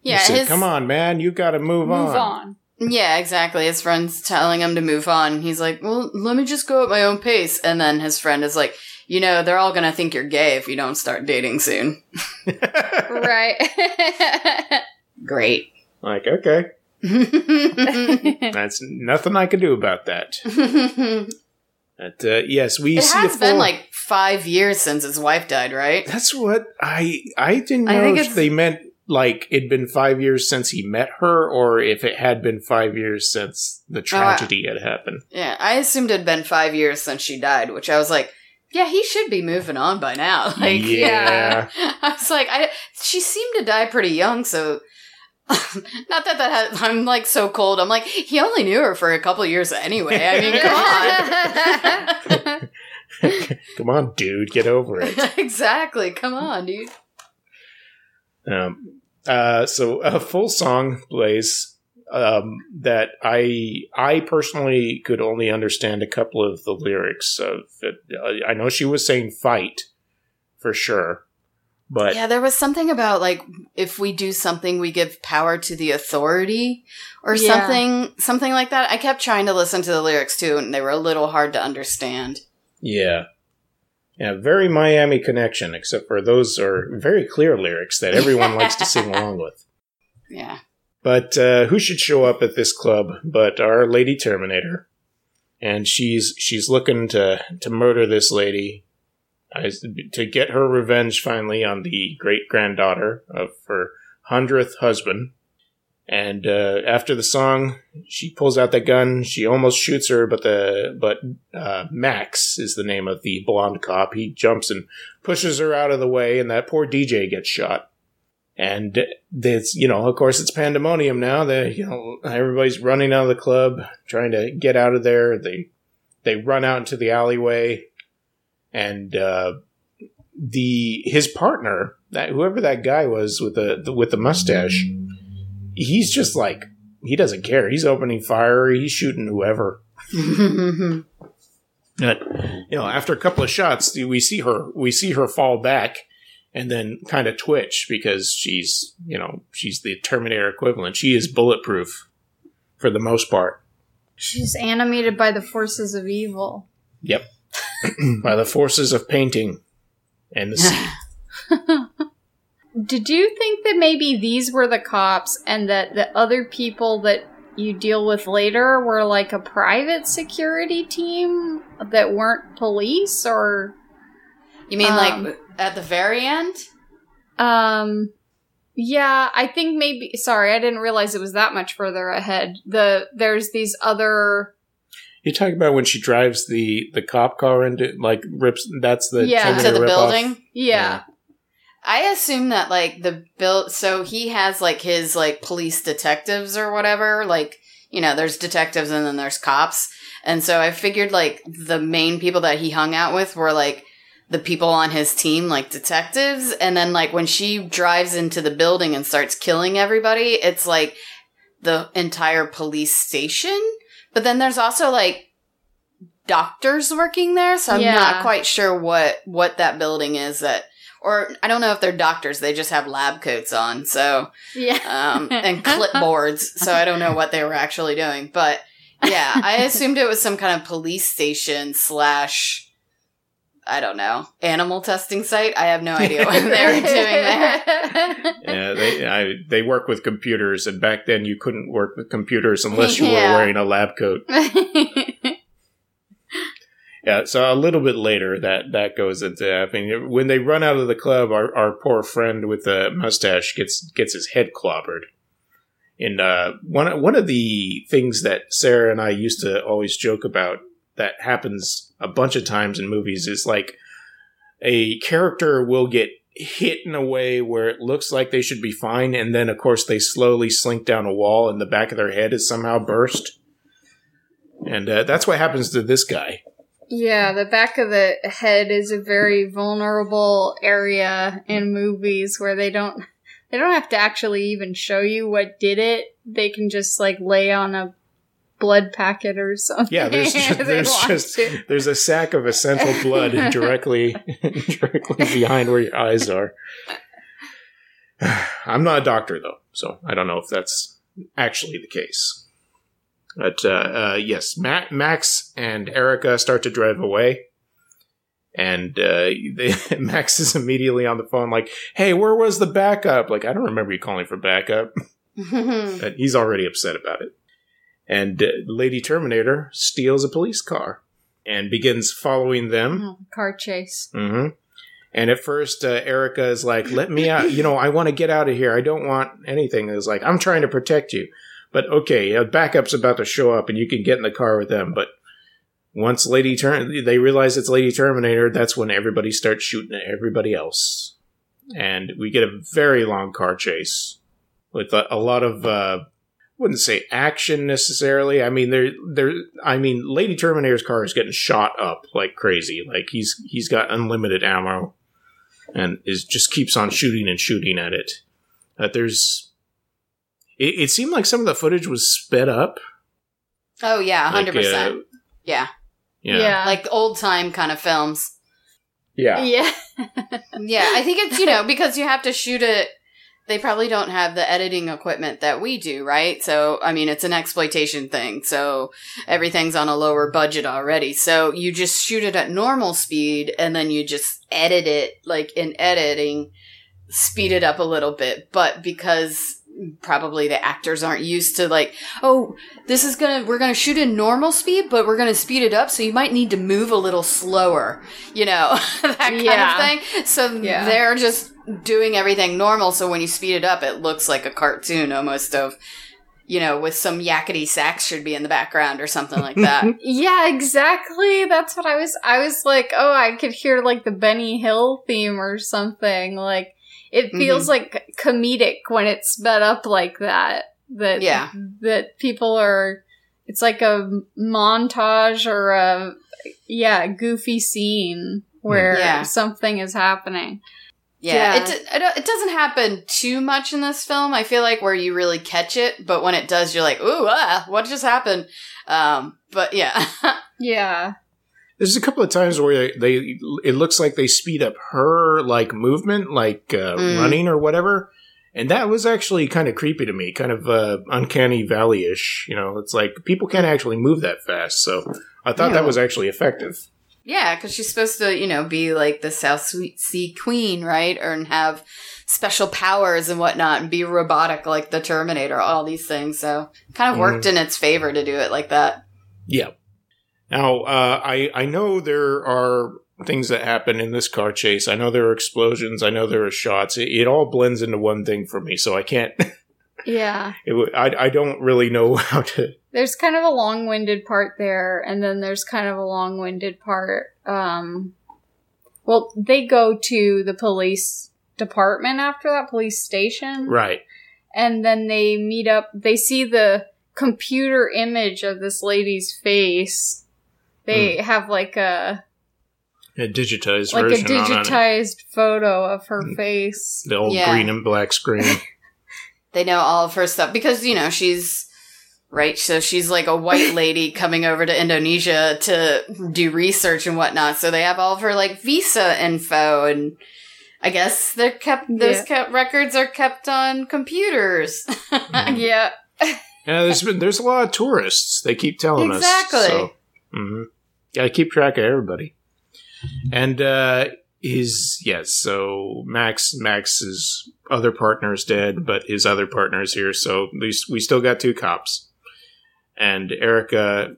Yeah, said, his, Come on, man. You got to move, Move on. on. Yeah, exactly. His friend's telling him to move on. He's like, well, let me just go at my own pace. And then his friend is like, you know, they're all gonna think you're gay if you don't start dating soon. right. Great. Like, okay, that's nothing I can do about that. But, uh, yes, we see has a been like five years since his wife died, right? That's what I I didn't I know think if they meant like it'd been five years since he met her, or if it had been five years since the tragedy had happened. Yeah, I assumed it'd been five years since she died, which I was like, yeah, he should be moving on by now. Like, Yeah. I was like, I she seemed to die pretty young, so not that that has, I'm like so cold. I'm like, he only knew her for a couple years anyway. I mean, come on. Come on, dude, get over it. exactly. Come on, dude. Um, uh, so a full song plays um, that I I personally could only understand a couple of the lyrics of it. Uh, I know she was saying "fight" for sure, but Yeah, there was something about like if we do something, we give power to the authority or Yeah. something, something like that. I kept trying to listen to the lyrics too, and they were a little hard to understand. Yeah. Yeah, very Miami connection, except for those are very clear lyrics that everyone likes to sing along with. Yeah. But uh, who should show up at this club but our Lady Terminator? And she's she's looking to to murder this lady, to get her revenge finally on the great granddaughter of her hundredth husband. And uh, after the song, she pulls out that gun. She almost shoots her, but the but uh, Max is the name of the blonde cop. He jumps and pushes her out of the way, and that poor DJ gets shot. And it's you know, of course, it's pandemonium now. that you know everybody's running out of the club, trying to get out of there. They they run out into the alleyway, and uh, the his partner, that whoever that guy was with the, the with the mustache, he's just like he doesn't care. He's opening fire. He's shooting whoever. But you know, after a couple of shots, we see her we see her fall back and then kind of twitch because she's you know she's the Terminator equivalent. She is bulletproof for the most part. She's animated by the forces of evil. Yep, by the forces of painting and the sea. Did you think that maybe these were the cops and that the other people that you deal with later were like a private security team that weren't police or You mean Um, like at the very end? um yeah, I think maybe sorry, I didn't realize it was that much further ahead. The there's these other You talk about when she drives the the cop car into like rips. That's the Yeah. Terminator to the ripoff? building? yeah. I assume that like the build so he has like his like police detectives or whatever, like you know, there's detectives and then there's cops. And so I figured like the main people that he hung out with were like the people on his team, like detectives. And then like when she drives into the building and starts killing everybody, it's like the entire police station. But then there's also like doctors working there, so I'm Yeah. not quite sure what what that building is that or I don't know if they're doctors, they just have lab coats on. So Yeah. um, and clipboards. So I don't know what they were actually doing, but yeah, I assumed it was some kind of police station slash. I don't know animal testing site. I have no idea what they were doing there. Yeah, they I, they work with computers, and back then you couldn't work with computers unless you Yeah. were wearing a lab coat. Yeah, so a little bit later that that goes into I mean when they run out of the club, our, our poor friend with the mustache gets gets his head clobbered. And uh, one one of the things that Sarah and I used to always joke about that happens a bunch of times in movies is like a character will get hit in a way where it looks like they should be fine, and then of course they slowly slink down a wall, and the back of their head is somehow burst. And uh, that's what happens to this guy. Yeah, the back of the head is a very vulnerable area in movies where they don't they don't have to actually even show you what did it. They can just like lay on a blood packet or something. Yeah, there's just, there's just there's a sack of essential blood directly directly behind where your eyes are. I'm not a doctor though, so I don't know if that's actually the case. But uh, uh, yes, Ma- Max and Erica start to drive away, and uh, they, Max is immediately on the phone, like, "Hey, where was the backup?" Like, I don't remember you calling for backup. But he's already upset about it. And uh, Lady Terminator steals a police car and begins following them. Oh, car chase. hmm And at first, uh, Erica is like, "Let me out! You know, I want to get out of here. I don't want anything." It's like, "I'm trying to protect you." But okay, a backup's about to show up, and you can get in the car with them. But once Lady Term, they realize it's Lady Terminator. That's when everybody starts shooting at everybody else, and we get a very long car chase with a, a lot of. Uh, wouldn't say action necessarily. I mean, there, there. I mean, Lady Terminator's car is getting shot up like crazy. Like he's he's got unlimited ammo, and is just keeps on shooting and shooting at it. That there's. It, it seemed like some of the footage was sped up. oh yeah, Like, hundred percent. uh, Yeah, yeah, Yeah. like old time kind of films. yeah, yeah. Yeah, I think it's you know because you have to shoot it. They probably don't have the editing equipment that we do, right? So I mean, it's an exploitation thing. So everything's on a lower budget already. So you just shoot it at normal speed, and then you just edit it like in editing, speed it up a little bit. But because probably the actors aren't used to like, oh, this is gonna we're gonna shoot in normal speed, but we're gonna speed it up, so you might need to move a little slower, you know, that kind Yeah. of thing. So Yeah. they're just doing everything normal. So when you speed it up, it looks like a cartoon almost of, you know, with some yakety sax should be in the background or something like that. Yeah, exactly. That's what I was. I was like, oh, I could hear like the Benny Hill theme or something. Like it mm-hmm. feels like comedic when it's sped up like that. That Yeah. that people are. It's like a montage or a yeah goofy scene where Yeah. something is happening. Yeah, Yeah. It, it it doesn't happen too much in this film. I feel like where you really catch it, but when it does, you're like, "Ooh, ah, what just happened?" Um, but yeah, Yeah. There's a couple of times where they, it looks like they speed up her like movement, like uh, Mm. running or whatever, and that was actually kind of creepy to me, kind of uh, uncanny valley ish. You know, it's like people can't actually move that fast, so I thought that was actually effective. Yeah, because she's supposed to, you know, be like the South Sweet Sea Queen, right, or and have special powers and whatnot, and be robotic like the Terminator, all these things. So kind of worked in its favor to do it like that. Yeah. Now, uh, I I know there are things that happen in this car chase. I know there are explosions. I know there are shots. It, it all blends into one thing for me, so I can't. Yeah. It, w- I I don't really know how to. There's kind of a long-winded part there and then there's kind of a long-winded part um well they go to the police department after that police station Right. and then they meet up they see the computer image of this lady's face they have like a A digitized like a version on it. digitized photo of her face The old Yeah. green and black screen. They know all of her stuff because you know she's right. So she's like a white lady coming over to Indonesia to do research and whatnot. So they have all of her like visa info and. I guess they're kept. Those Yeah. kept records are kept on computers. yeah yeah, there's been there's a lot of tourists. They keep telling Exactly. us. So, hmm Gotta keep track of everybody. And uh his yes, so Max Max's other partner is dead, but his other partner is here, so at least we still got two cops. And Erica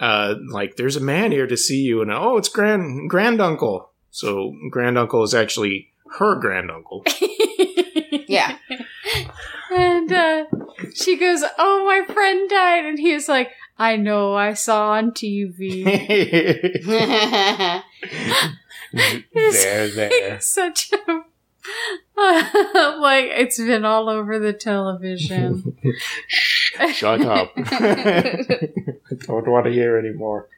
uh like there's a man here to see you and oh it's grand granduncle. So granduncle is actually her granduncle. yeah, and uh, she goes oh my friend died and he's like i know i saw on tv there, there. such a like it's been all over the television. Shut up. I don't want to hear anymore.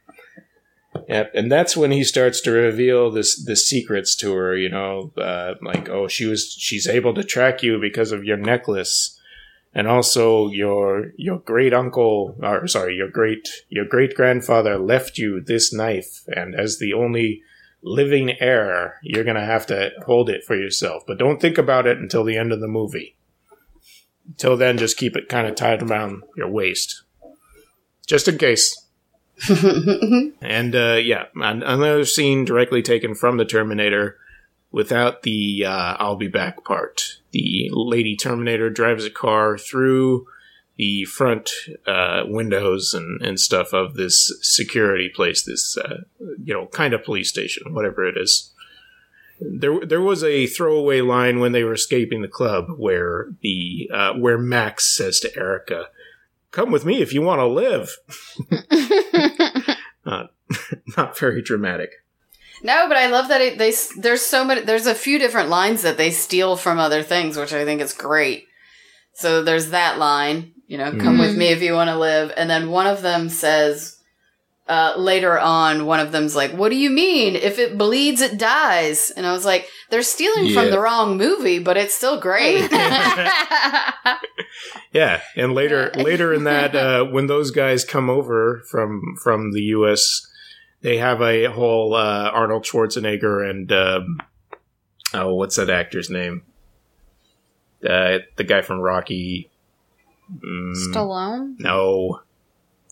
Yep, and that's when he starts to reveal this the secrets to her. You know, uh, like oh, she was she's able to track you because of your necklace, and also your your great uncle, or sorry, your great your great grandfather left you this knife, and as the only living heir, you're gonna have to hold it for yourself. But don't think about it until the end of the movie. Till then, just keep it kind of tied around your waist, just in case. And uh, yeah, another scene directly taken from the Terminator. without the uh, "I'll be back" part. The lady Terminator drives a car through the front uh, windows and, and stuff of this security place, this uh, you know kind of police station, whatever it is. There, there was a throwaway line when they were escaping the club where the uh, where Max says to Erica, "Come with me if you want to live." not, not very dramatic. No, but I love that it, they there's so many there's a few different lines that they steal from other things, which I think is great. So there's that line, you know, come Mhm. with me if you want to live, and then one of them says uh, later on, one of them's like, "What do you mean? If it bleeds, it dies." And I was like, "They're stealing Yeah. from the wrong movie, but it's still great." Yeah, and later later in that, uh, when those guys come over from from the U.S., they have a whole uh, Arnold Schwarzenegger and um, oh, what's that actor's name? Uh, the guy from Rocky. Mm, Stallone, no,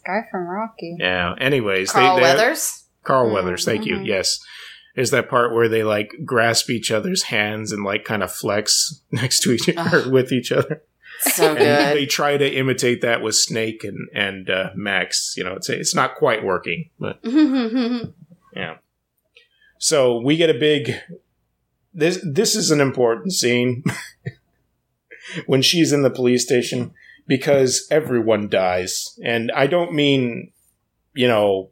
guy from Rocky. yeah. Anyways, Carl they, they Weathers. Carl Mm, Weathers, thank you. mhm. Yes. Is that part where they like grasp each other's hands and like kind of flex next to each other with each other. So And good. they try to imitate that with Snake and and uh, Max. You know, it's it's not quite working, but yeah. So we get a big. This this is an important scene when she's in the police station because everyone dies, and I don't mean, you know,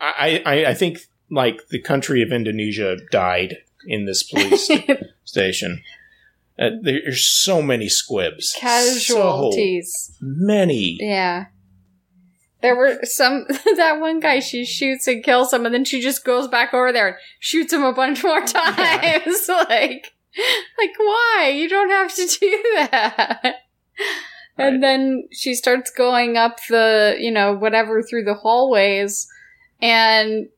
I I, I think like the country of Indonesia died in this police station. Uh, there's so many squibs, Casualties. so many. Yeah. There were some that one guy she shoots and kills him and then she just goes back over there and shoots him a bunch more times. like like why? You don't have to do that. Right. And then she starts going up the, you know, whatever through the hallways and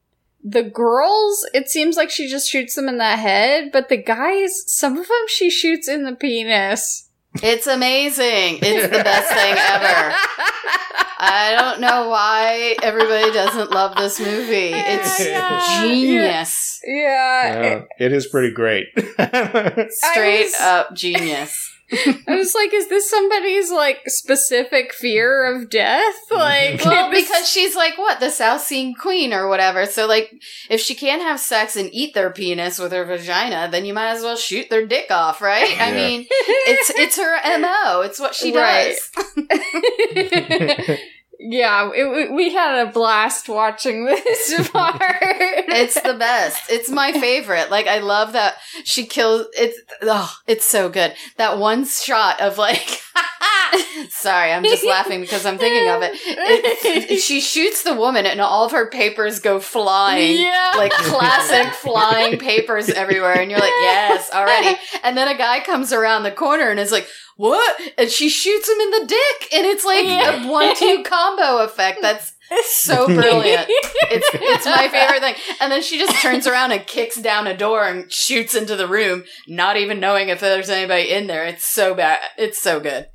the girls, it seems like she just shoots them in the head, but the guys, some of them she shoots in the penis. It's amazing. It's the best thing ever. I don't know why everybody doesn't love this movie. Oh it's Yeah. genius. Yeah. Yeah, it is pretty great. Straight was- up genius. I was like, is this somebody's like specific fear of death? Mm-hmm. Like, Well, this- because she's like what the South Sea Queen or whatever. So like, if she can't have sex and eat their penis with her vagina, then you might as well shoot their dick off, right? I mean, it's it's her mo. It's what she Right. yeah, it, we- we had a blast watching this part. It's the best. It's my favorite. Like I love that she kills. It's oh, it's so good. That one shot of like. Sorry, I'm just laughing because I'm thinking of it. It- She shoots the woman, and all of her papers go flying. yeah, Like classic flying papers everywhere, and you're like, yes, already. And then a guy comes around the corner and is like, "What?" And she shoots him in the dick, and it's like Yeah. a one-two combo effect. That's so brilliant. It's it's my favorite thing. And then she just turns around and kicks down a door and shoots into the room, not even knowing if there's anybody in there. It's so bad. It's so good.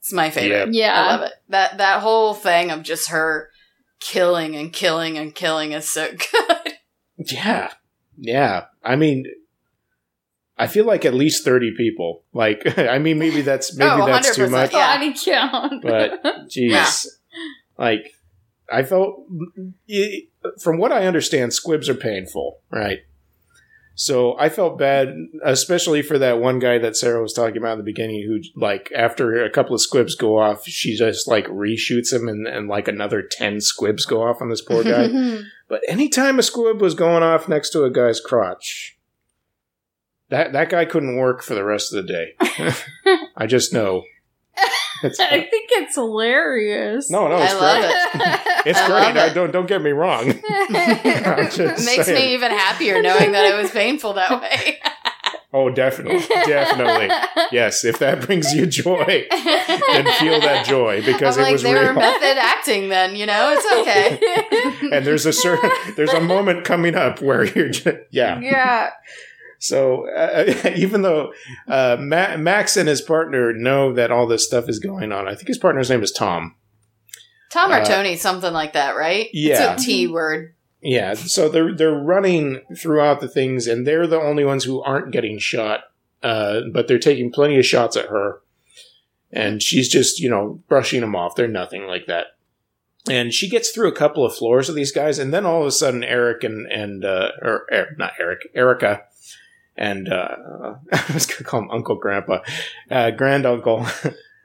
It's my favorite. Yeah. I love it. That that whole thing of just her killing and killing and killing is so good. yeah, yeah. I mean, I feel like at least thirty people. Like, I mean, maybe that's maybe Oh, that's too 100%. much. Yeah. body count. But jeez, like I felt from what I understand, squibs are painful, right? So I felt bad, especially for that one guy that Sarah was talking about in the beginning, who like after a couple of squibs go off, she just like reshoots him, and, and like another ten squibs go off on this poor guy. but anytime a squib was going off next to a guy's crotch, that that guy couldn't work for the rest of the day. I just know. It's, I think it's hilarious. no, no, it's I love great. it. It's I great. love I don't don't get me wrong. I'm Makes saying. me even happier knowing that it was painful that way. Oh, definitely, definitely. Yes, if that brings you joy, then feel that joy because I'm it like, was they were real. method acting then, you know? It's okay. and there's a certain there's a moment coming up where you're just yeah. yeah. So uh, even though uh, Ma- Max and his partner know that all this stuff is going on, I think his partner's name is Tom. Tom or Uh, Tony, something like that, right? yeah. It's a T word. Yeah, so they're they're running throughout the things, and they're the only ones who aren't getting shot. Uh, but they're taking plenty of shots at her, and she's just you know brushing them off. They're nothing like that. And she gets through a couple of floors of these guys, and then all of a sudden, Eric and and uh, or er, not Eric, Erica, and uh, I was gonna call him Uncle Grandpa, uh, Granduncle.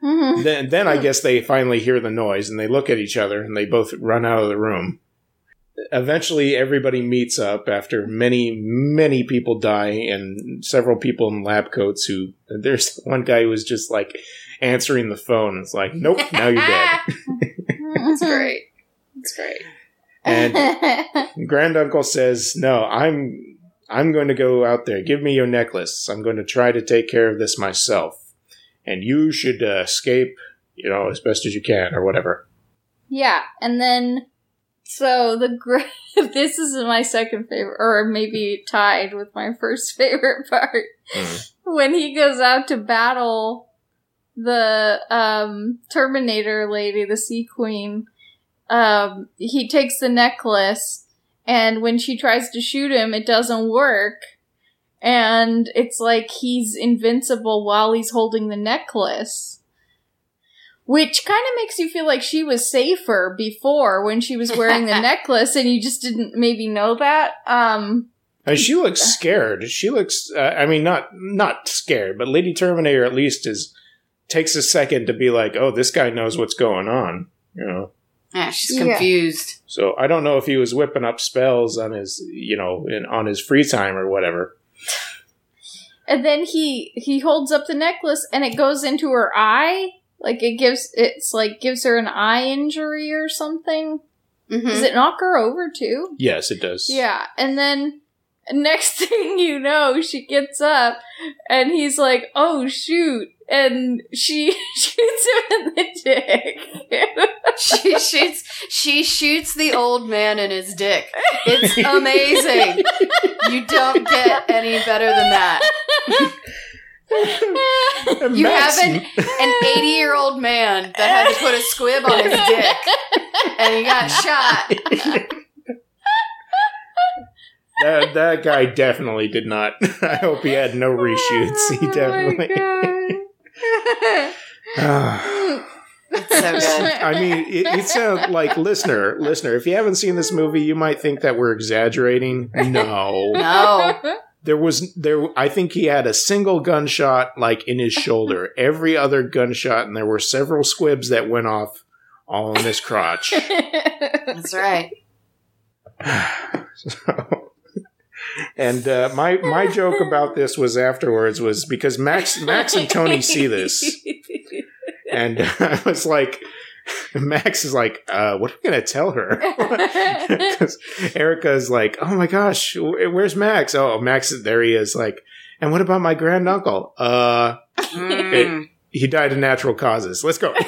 Mhm. then then I guess they finally hear the noise and they look at each other and they both run out of the room. Eventually, everybody meets up after many many people die and several people in lab coats. Who there's one guy who was just like answering the phone. It's like, nope, now you're dead. It's great. It's great. And Granduncle says, "No, I'm I'm going to go out there. Give me your necklace. I'm going to try to take care of this myself, and you should uh, escape, you know, as best as you can, or whatever." Yeah, and then so the gr- this is my second favorite, or maybe tied with my first favorite part Mhm. when he goes out to battle the um, Terminator lady, the Sea Queen. Um, he takes the necklace, and when she tries to shoot him, it doesn't work. And it's like he's invincible while he's holding the necklace. Which kind of makes you feel like she was safer before when she was wearing the necklace and you just didn't maybe know that. Um, I mean, she looks scared. She looks. Uh, I mean, not not scared, but Lady Terminator at least is takes a second to be like, "Oh, this guy knows what's going on," you know. Yeah, she's Yeah. confused. So I don't know if he was whipping up spells on his, you know, in, on his free time or whatever. and then he he holds up the necklace and it goes into her eye. Like it gives it's like gives her an eye injury or something. Mhm. Does it knock her over too? Yes, it does. Yeah, and then next thing you know, she gets up and he's like, "Oh shoot!" and she shoots him in the dick. she shoots. She shoots the old man in his dick. It's amazing. you don't get any better than that. You haven't an 80 year old man that had to put a squib on his dick and he got shot. That that guy definitely did not. I hope he had no reshoots. He Oh my definitely. God. Ah. So good. I mean, it, it's a, like listener, listener. If you haven't seen this movie, you might think that we're exaggerating. No, No. there was there. I think he had a single gunshot like in his shoulder. Every other gunshot, and there were several squibs that went off all in his crotch. That's right. So- and uh, my my joke about this was afterwards was because Max Max and Tony see this, and I was like, Max is like, uh, what are we gonna tell her? Because Erica is like, oh my gosh, where's Max? Oh, Max, is there he is. Like, and what about my granduncle? Uh, Mm. he died of natural causes. Let's go. also,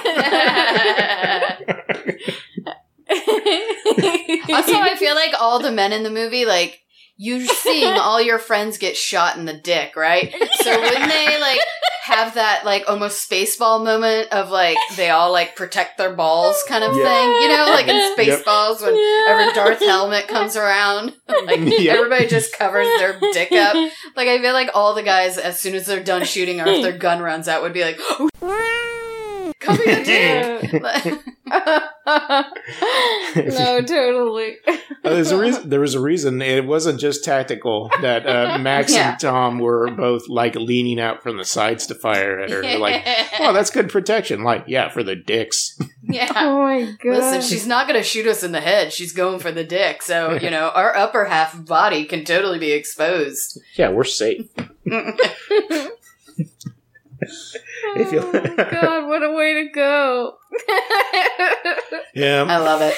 I feel like all the men in the movie, like, you're seeing all your friends get shot in the dick, right? So wouldn't they, like, have that, like, almost spaceball moment of, like, they all, like, protect their balls kind of Yeah. thing? You know, like in Yep. Spaceballs when whenever Darth Helmet comes around, like, Yep. everybody just covers their dick up. Like, I feel like all the guys, as soon as they're done shooting or if their gun runs out, would be like, cover your no, totally. Uh, There's a reason. There was a reason. It wasn't just tactical that uh, Max Yeah. and Tom were both like leaning out from the sides to fire at her. They're like, "Oh, that's good protection." Like, yeah, for the dicks. yeah. Oh my god. Listen, she's not going to shoot us in the head. She's going for the dick. So, you know, our upper half body can totally be exposed. Yeah, we're safe. If you- oh god, what a way to go. Yeah. I love it.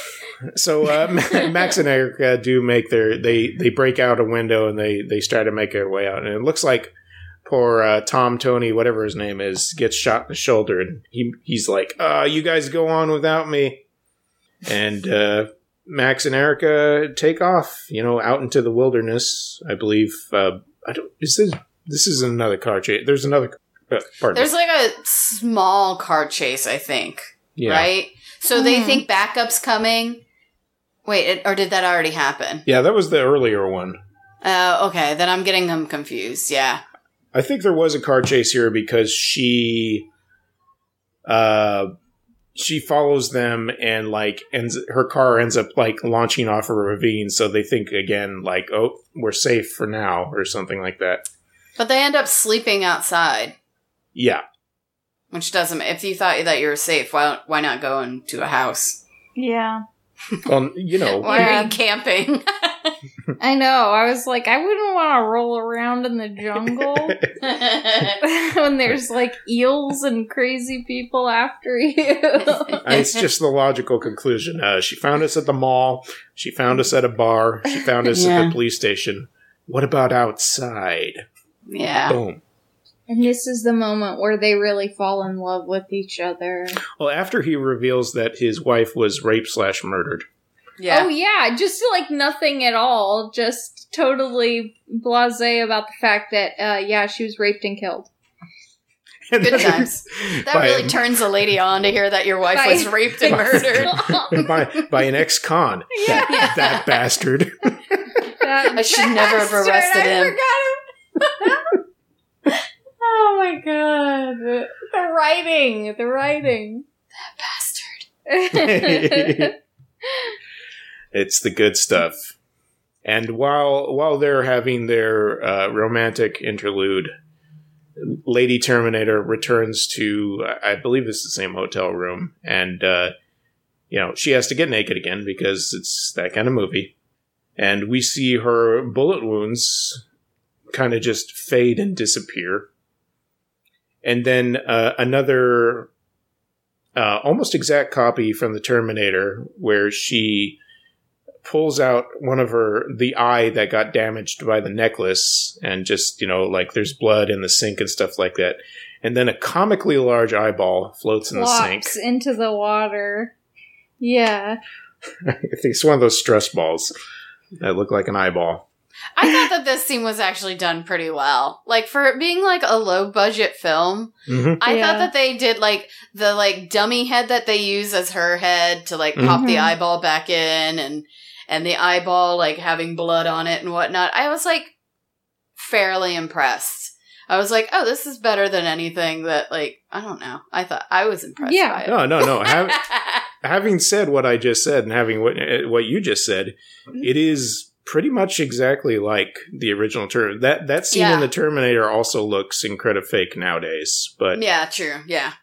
So uh, Max and Erica do make their they they break out a window and they they start to make their way out, and it looks like poor uh, Tom Tony, whatever his name is, gets shot in the shoulder, and he he's like, "Uh, you guys go on without me," and uh, Max and Erica take off, you know, out into the wilderness. I believe. Uh, I don't. Is this this is another car chase? There's another. Uh, pardon. There's like a small car chase, I think. yeah. Right? So they Mhm. think backup's coming. Wait, it, or did that already happen? Yeah, that was the earlier one. Oh, okay. Then I'm getting them confused. Yeah. I think there was a car chase here because she uh she follows them and like ends her car ends up like launching off a ravine so they think again like oh we're safe for now or something like that. But they end up sleeping outside, Yeah. which doesn't. If you thought that you were safe, why why not go into a house? Yeah. Well, you know, Why Yeah. are you camping? I know. I was like, I wouldn't want to roll around in the jungle when there's like eels and crazy people after you. it's just the logical conclusion. Uh, she found us at the mall. She found us at a bar. She found us at the police station. What about outside? yeah. Boom. And this is the moment where they really fall in love with each other. Well, after he reveals that his wife was raped slash murdered. Yeah. Oh yeah, just like nothing at all. Just totally blasé about the fact that uh yeah, she was raped and killed. And Good times. That by, really turns a lady on to hear that your wife By- was raped and murdered. by, by an ex-con. Yeah. That, that bastard. That I should never have bastard, arrested I him. Forgot him. oh my god. The writing. The writing. That bastard. it's the good stuff. And while while they're having their uh, romantic interlude, Lady Terminator returns to I believe it's the same hotel room, and uh, you know she has to get naked again because it's that kind of movie. And we see her bullet wounds kind of just fade and disappear. And then uh, another uh, almost exact copy from the Terminator, where she pulls out one of her the eye that got damaged by the necklace, and just you know like there's blood in the sink and stuff like that, and then a comically large eyeball floats in the sink. Into the water. Yeah. I think it's one of those stress balls that look like an eyeball. I thought that this scene was actually done pretty well. Like for it being like a low budget film, hmm I Yeah. thought that they did like the like dummy head that they use as her head to like pop the Mhm. eyeball back in and and the eyeball like having blood on it and whatnot. I was like fairly impressed. I was like, oh, this is better than anything that like I don't know. I thought I was impressed Yeah. by it. No, no, no. Have, having said what I just said and having what uh, what you just said, it is pretty much exactly like the original Terminator. That that scene Yeah. in the Terminator also looks incredibly fake nowadays, but yeah, true. Yeah.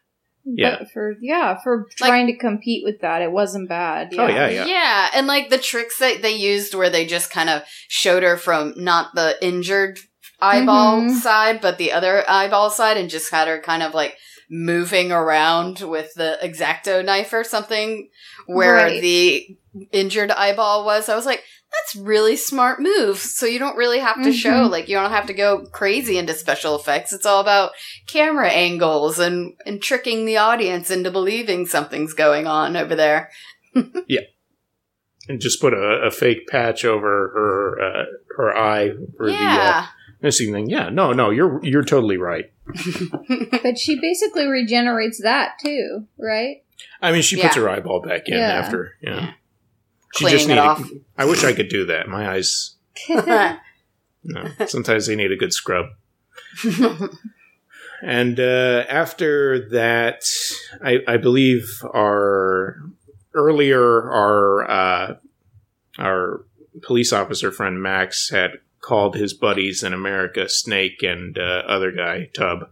Yeah. But for yeah, for Like- trying to compete with that, it wasn't bad. Oh, yeah, yeah. Yeah, and like the tricks that they used where they just kind of showed her from not the injured eyeball Mhm. side, but the other eyeball side, and just had her kind of like moving around with the exacto knife or something where Right. the injured eyeball was. I was like, that's really smart move. So you don't really have to show, Mhm. like, you don't have to go crazy into special effects. It's all about camera angles and, and tricking the audience into believing something's going on over there. Yeah. And just put a, a fake patch over her uh, her eye for the uh, yeah. missing thing. Yeah, no, no, you're you're totally right. But she basically regenerates that too, right? I mean, she puts Yeah. her eyeball back in Yeah. after. Yeah, Yeah. She just off. I wish I could do that. My eyes. No, sometimes they need a good scrub. And uh, after that, I, I believe our earlier our uh, our police officer friend Max had called his buddies in America, Snake and uh, other guy Tub,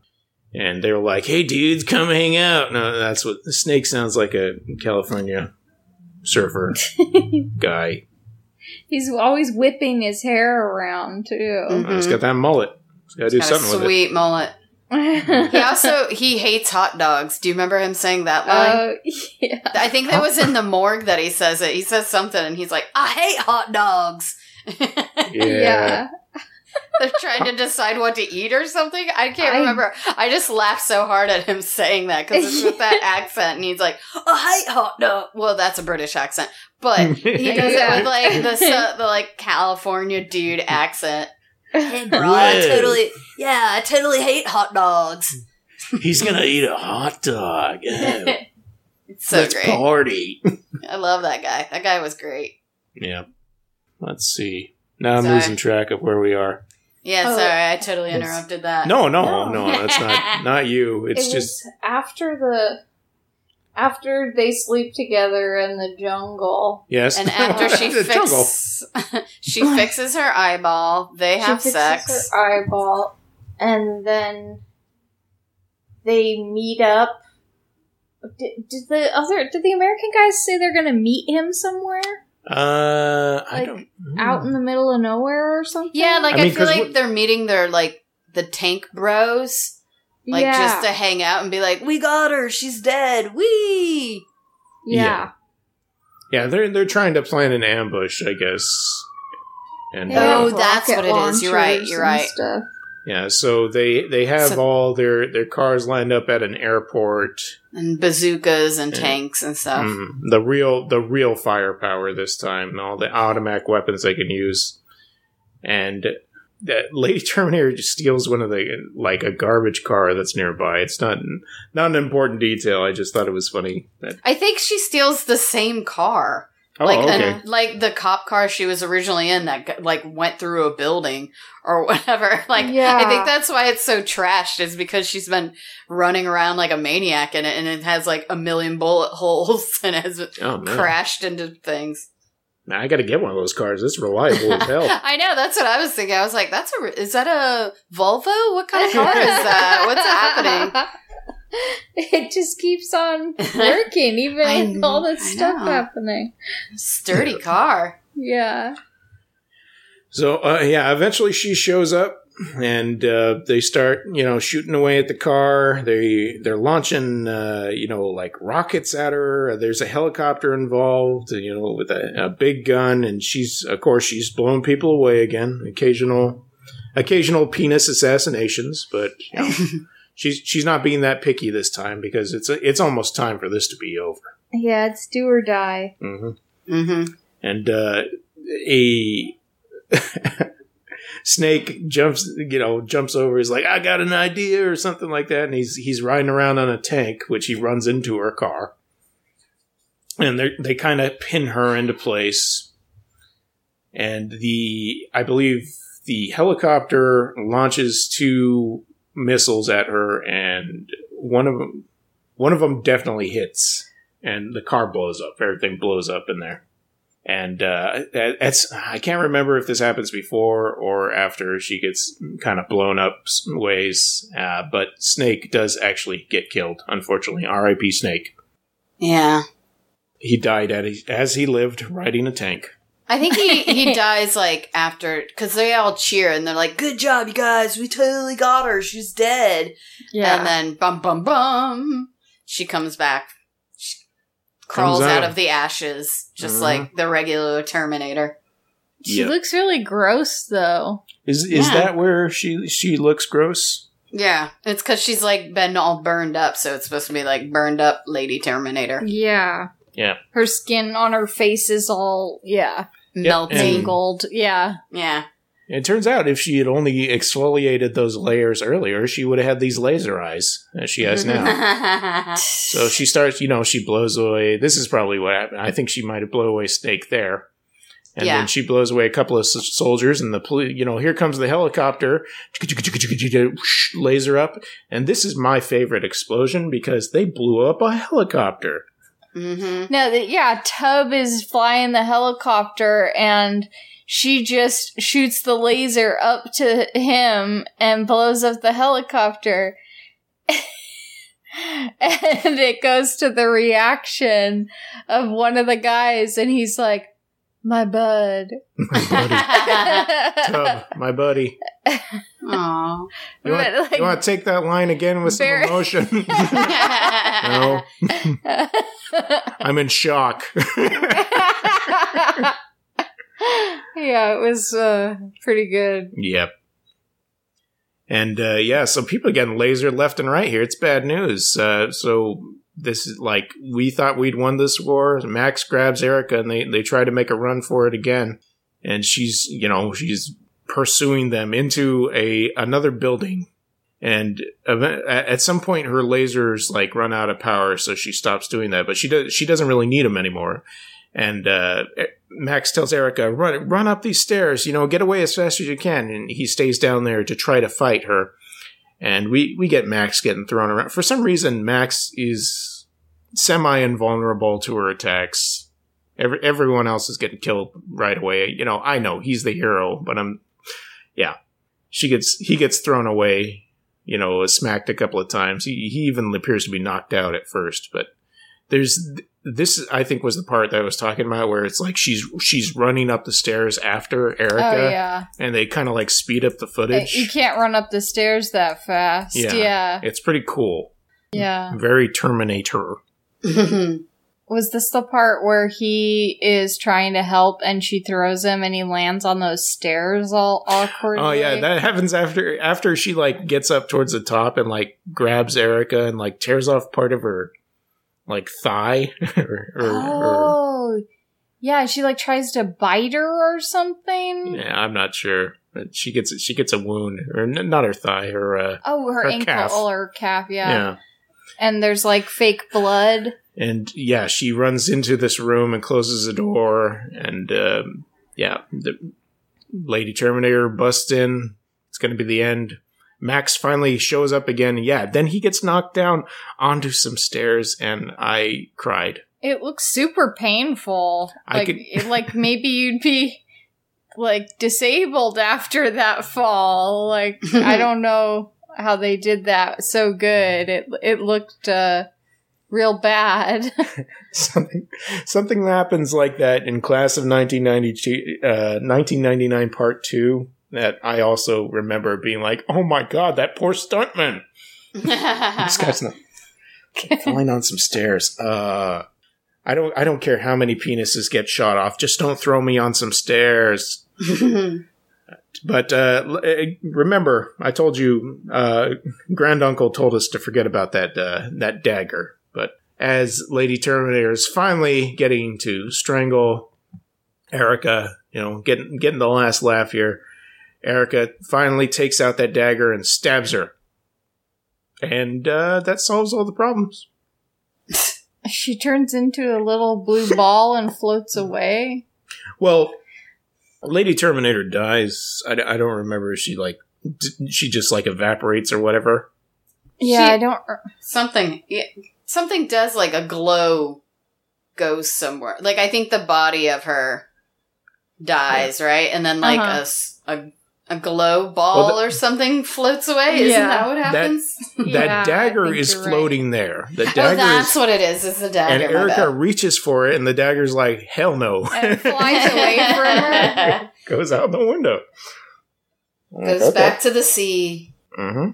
and they were like, "Hey, dudes, come hang out." No, that's what Snake sounds like a California surfer guy. He's always whipping his hair around too. Mhm. Uh, he's got that mullet. He's got to do Got a something with it. sweet mullet. He also he hates hot dogs. Do you remember him saying that line? Oh yeah. I think that was in the morgue that he says it. He says something and he's like, "I hate hot dogs." Yeah. They're trying to decide what to eat or something. I can't I- remember. I just laughed so hard at him saying that because it's with that accent, and he's like, "I hate hot dog." Well, that's a British accent, but he does Yeah. it with like the su- the like California dude accent. Hey, bro, I I totally- totally, yeah, I totally hate hot dogs. He's gonna eat a hot dog. It's so Let's great. party. I love that guy. That guy was great. Yeah. Let's see. Now I'm Sorry. losing track of where we are. Yeah, Oh, sorry, I totally interrupted that. No, no, No. no, that's not not you. It's it just after the after they sleep together in the jungle. yes. And after she The fix, she fixes her eyeball, they have she fixes sex. her eyeball, and then they meet up. Did, did the other did the American guys say they're gonna meet him somewhere Uh, I don't out in the middle of nowhere or something? Yeah, like I I, mean, feel 'cause like they're meeting their like the tank bros, like yeah. just to hang out and be like, "We got her, she's dead, We." yeah. Yeah, they're they're trying to plan an ambush, I guess. And They Oh, have that's what it is. You're right, you're right. stuff. Yeah, so they they have So- all their their cars lined up at an airport. And bazookas and Yeah. tanks and stuff. Mm, the real the real firepower this time, all the automatic weapons they can use, and that Lady Terminator just steals one of the like a garbage car that's nearby. It's not not an important detail. I just thought it was funny. I think she steals the same car. Oh, like okay. an- like the cop car she was originally in that like went through a building or whatever. Like Yeah. I think that's why it's so trashed is because she's been running around like a maniac in it and it has like a million bullet holes and has oh crashed into things. Now, I got to get one of those cars. It's reliable as hell. I know that's what I was thinking. I was like, "That's a re- is that a Volvo? What kind of car is that? What's happening?" It just keeps on working, even I with all this I stuff know. happening. Sturdy car. Yeah. So uh, yeah, eventually she shows up, and uh, they start you know shooting away at the car. They they're launching uh, you know like rockets at her. There's a helicopter involved, you know, with a, a big gun, and she's of course she's blowing people away again. Occasional occasional penis assassinations, but you know, she's she's not being that picky this time because it's it's almost time for this to be over. Yeah, it's do or die. hmm Mm-hmm. and uh, a snake jumps you know jumps over he's like i got an idea or something like that and he's he's riding around on a tank which he runs into her car and they they kind of pin her into place and the i believe the helicopter launches two missiles at her and one of them one of them definitely hits and the car blows up everything blows up in there and uh, that's I can't remember if this happens before or after she gets kind of blown up ways. Uh, but Snake does actually get killed, unfortunately. R.I.P. Snake. Yeah. He died at as he lived riding a tank. I think he, he dies like after because they all cheer and they're like, "Good job, you guys! We totally got her. She's dead." Yeah. And then bum bum bum, she comes back, she crawls Comes out. out. of the ashes, just Mhm. like the regular Terminator. she Yeah. looks really gross, though. Is is Yeah. that where she she looks gross? Yeah, it's because she's like been all burned up, so it's supposed to be like burned up Lady Terminator, Yeah. Yeah. Her skin on her face is all, yeah, melting. and- tangled. Yeah. yeah, It turns out if she had only exfoliated those layers earlier, she would have had these laser eyes as she has now. So she starts, you know, she blows away. This is probably what happened. I think she might have blown away Snake there. And Yeah. then she blows away a couple of s- soldiers, and the poli- you know, here comes the helicopter, laser up. And this is my favorite explosion because they blew up a helicopter. Hmm No, the, yeah, Tub is flying the helicopter and she just shoots the laser up to him and blows up the helicopter. and it goes to the reaction of one of the guys and he's like, my bud. My buddy, Tub, my buddy. Aww. You want, But, like- you want to take that line again with some emotion? no, I'm in shock. yeah, it was uh, pretty good. Yep. And uh, yeah, so people are getting lasered left and right here. It's bad news. Uh, so this is like we thought we'd won this war. Max grabs Erica and they they try to make a run for it again. And she's you know she's pursuing them into a another building. And at some point, her lasers like run out of power, so she stops doing that. But she does she doesn't really need them anymore. And uh, Max tells Erica, "Run, run up these stairs. You know, get away as fast as you can." And he stays down there to try to fight her. And we we get Max getting thrown around. For some reason, Max is semi invulnerable to her attacks. Every, everyone else is getting killed right away. You know, I know he's the hero, but I'm, yeah. She gets he gets thrown away. You know, smacked a couple of times. He he even appears to be knocked out at first, but there's this I think was the part that I was talking about where it's like she's she's running up the stairs after Erica, Oh yeah. and they kind of like speed up the footage. You can't run up the stairs that fast. Yeah. Yeah. It's pretty cool. Yeah. Very Terminator. Was this the part where he is trying to help and she throws him and he lands on those stairs all awkwardly? Oh yeah, that happens after after she like gets up towards the top and like grabs Erica and like tears off part of her like thigh or, or, or oh. Yeah, she like tries to bite her or something. yeah, I'm not sure. But she gets she gets a wound or n- not her thigh, her uh, Oh, her, Her ankle calf. or her calf, yeah. yeah. And there's like fake blood. And yeah, she runs into this room and closes the door and um, yeah, the Lady Terminator busts in. It's going to be the end. Max finally shows up again. Yeah, then he gets knocked down onto some stairs, and I cried. It looks super painful. I Like could- it- like maybe you'd be like disabled after that fall. Like I don't know how they did that so good. It it looked uh real bad. something something happens like that in class of 1992 uh 1999 part 2 that I also remember being like oh my god that poor stuntman. This guy's not falling on some stairs. Uh I don't I don't care how many penises get shot off. Just don't throw me on some stairs. But uh uh, remember I told you uh granduncle told us to forget about that uh that dagger. But as Lady Terminator is finally getting to strangle Erica, you know, getting getting the last laugh here. Erica finally takes out that dagger and stabs her, and uh, that solves all the problems. she turns into a little blue ball and floats away. Well, Lady Terminator dies. I, I don't remember if she like d- she just like evaporates or whatever. Yeah, She- I don't something yeah, something does like a glow goes somewhere like i think the body of her dies right and then like Uh-huh. a s- a, a glow ball Well, the- or something floats away isn't Yeah. that what happens Yeah, that dagger is you're right. floating there. The oh dagger that's is, what it is it's a dagger and Erica reaches for it, and the dagger's like, "Hell no!" And flies away from her. Goes out the window. goes back to the sea hmm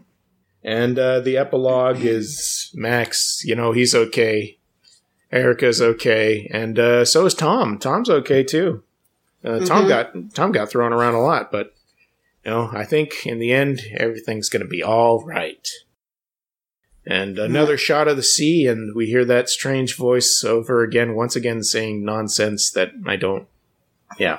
And uh, the epilogue is Max. You know he's okay. Erica's okay, and uh, so is Tom. Tom's okay too. Uh, Tom Mhm. got Tom got thrown around a lot, but you know I think in the end everything's going to be all right. And another shot of the sea, and we hear that strange voice over again, once again saying nonsense that I don't. Yeah,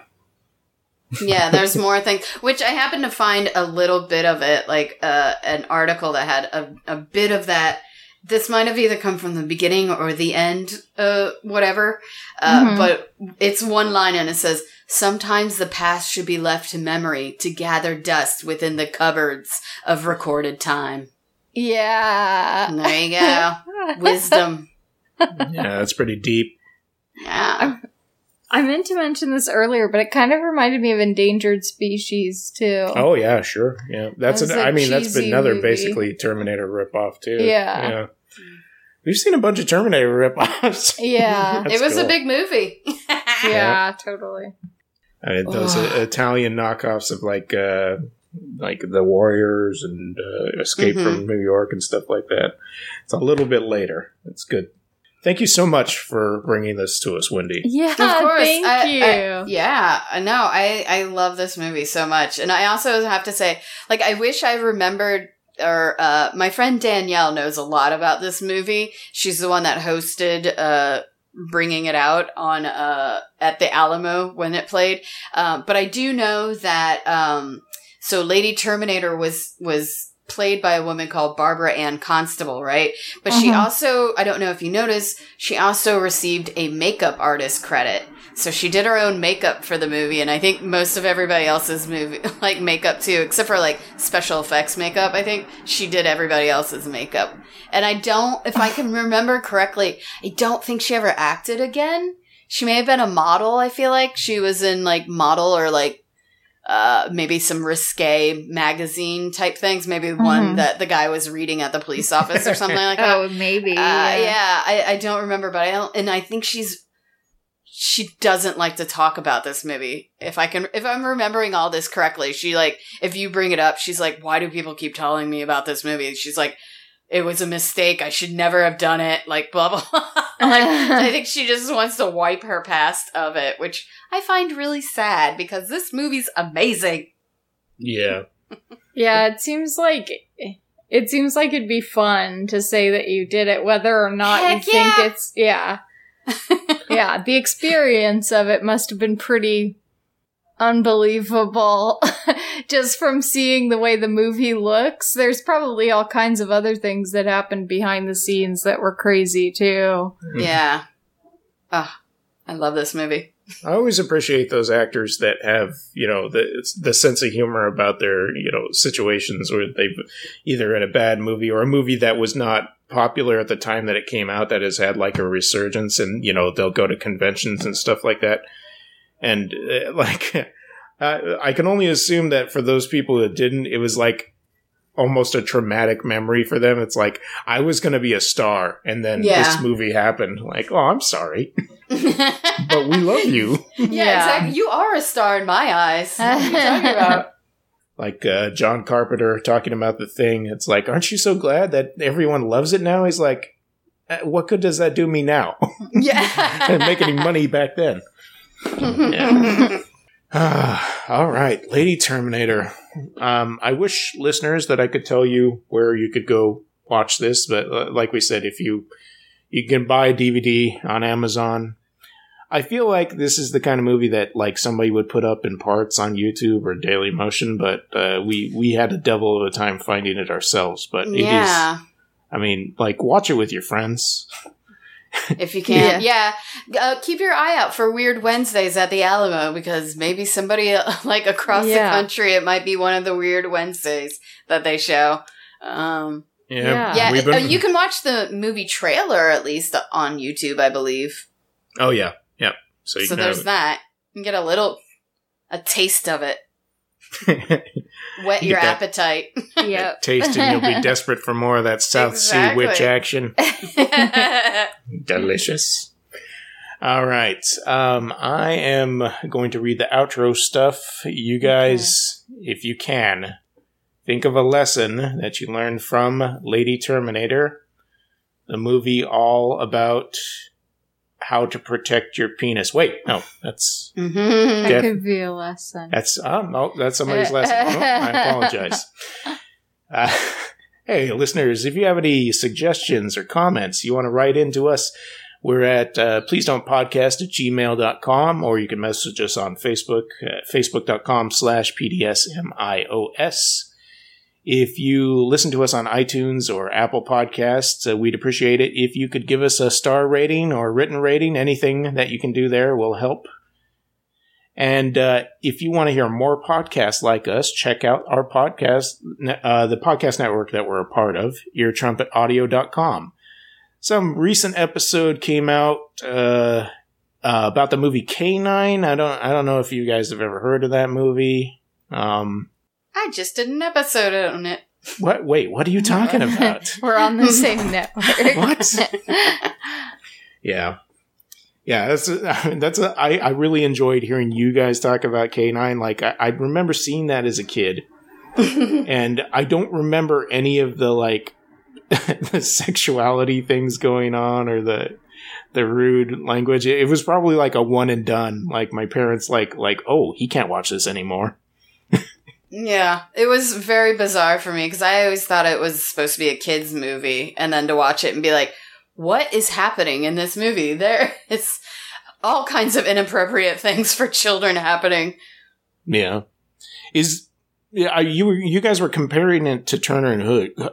yeah there's more things which i happened to find a little bit of it like uh, an article that had a, a bit of that this might have either come from the beginning or the end uh whatever uh, Mhm. but it's one line and it says sometimes the past should be left to memory to gather dust within the cupboards of recorded time Yeah. and there you go wisdom yeah, that's pretty deep. yeah I meant to mention this earlier, but it kind of reminded me of Endangered Species too. Oh yeah, sure. Yeah, that's. It was An, a I mean, that's been another movie. basically Terminator ripoff too. Yeah. Yeah. We've seen a bunch of Terminator ripoffs. Yeah. It was a big movie yeah, totally. I mean, those Ugh. Italian knockoffs of like, uh, like the Warriors and uh, Escape Mhm. from New York and stuff like that. It's a little bit later. It's good. Thank you so much for bringing this to us, Wendy. Yeah, Of course. thank I- you. I- yeah, no. I, I love this movie so much. And I also have to say, like, I wish I remembered, or, uh, my friend Danielle knows a lot about this movie. She's the one that hosted, uh, bringing it out on, uh, at the Alamo when it played. Um, but I do know that, um, so Lady Terminator was, was played by a woman called Barbara Anne Constable, right? But she Mhm. also, I don't know if you noticed, she also received a makeup artist credit. So she did her own makeup for the movie, and I think most of everybody else's movie, like makeup too, except for like special effects makeup. I think she did everybody else's makeup. And I don't, if I can remember correctly, I don't think she ever acted again. She may have been a model, I feel like. She was in like model or like uh, maybe some risque magazine type things. Maybe mm-hmm. one that the guy was reading at the police office or something like that. Oh, maybe. Uh, yeah, yeah I, I, don't remember, but I don't, and I think she's she doesn't like to talk about this movie. If I can, if I'm remembering all this correctly, she like if you bring it up, she's like, "Why do people keep telling me about this movie?" She's like, "It was a mistake. I should never have done it." Like blah blah. like, I think she just wants to wipe her past of it, which I find really sad because this movie's amazing. Yeah. yeah, it seems like it seems like it'd be fun to say that you did it, whether or not Heck you yeah. think it's yeah. yeah, the experience of it must have been pretty unbelievable just from seeing the way the movie looks. There's probably all kinds of other things that happened behind the scenes that were crazy too. Yeah. Oh, I love this movie. I always appreciate those actors that have, you know, the the sense of humor about their, you know, situations where they've either in a bad movie or a movie that was not popular at the time that it came out that has had like a resurgence and, you know, they'll go to conventions and stuff like that. And uh, like I can only assume that for those people that didn't, it was like almost a traumatic memory for them. It's like I was going to be a star, and then yeah. this movie happened. Like, oh, I'm sorry, but we love you. Yeah, yeah, exactly. You are a star in my eyes. What are you talking about? Like uh, John Carpenter talking about the thing. It's like, aren't you so glad that everyone loves it now? He's like, uh, what good does that do me now? Yeah, and make any money back then. yeah. all right, Lady Terminator. Um, I wish listeners that I could tell you where you could go watch this, but uh, like we said, if you you can buy a DVD on Amazon. I feel like this is the kind of movie that like somebody would put up in parts on YouTube or Daily Motion, but uh, we we had a devil of a time finding it ourselves. But it yeah. is, I mean, like watch it with your friends if you can. yeah. yeah. Uh, keep your eye out for Weird Wednesdays at the Alamo because maybe somebody like across yeah. the country, it might be one of the Weird Wednesdays that they show. Um, yeah. Yeah. Been- uh, you can watch the movie trailer at least on YouTube, I believe. Oh, yeah. Yeah. So, so there's that. You can get a little, a taste of it. Whet your appetite. yeah. Taste and you'll be desperate for more of that South exactly. Sea witch action. Delicious. All right. Um, I am going to read the outro stuff. You guys, okay. if you can, think of a lesson that you learned from Lady Terminator, the movie all about how to protect your penis. Wait, no, that's mm-hmm. that could be a lesson. That's um, oh, that's somebody's lesson. Oh, I apologize. Uh, hey, listeners, if you have any suggestions or comments you want to write into us, we're at uh, please don't podcast at gmail.com or you can message us on Facebook at facebook.com slash pdsmios. If you listen to us on iTunes or Apple Podcasts, uh, we'd appreciate it if you could give us a star rating or written rating. Anything that you can do there will help. And uh, if you want to hear more podcasts like us, check out our podcast, uh, the podcast network that we're a part of, eartrumpetaudio.com. Some recent episode came out uh, uh, about the movie K9. I don't, I don't know if you guys have ever heard of that movie. Um, I just did an episode on it. What? Wait, what are you talking about? We're on the same network. what? yeah. Yeah, that's a, that's a, I, I really enjoyed hearing you guys talk about K9. Like I, I remember seeing that as a kid, and I don't remember any of the like the sexuality things going on or the the rude language. It was probably like a one and done. Like my parents like like oh he can't watch this anymore. Yeah, it was very bizarre for me because I always thought it was supposed to be a kids movie, and then to watch it and be like, "What is happening in this movie?" There, it's all kinds of inappropriate things for children happening. Yeah, is yeah you you guys were comparing it to Turner and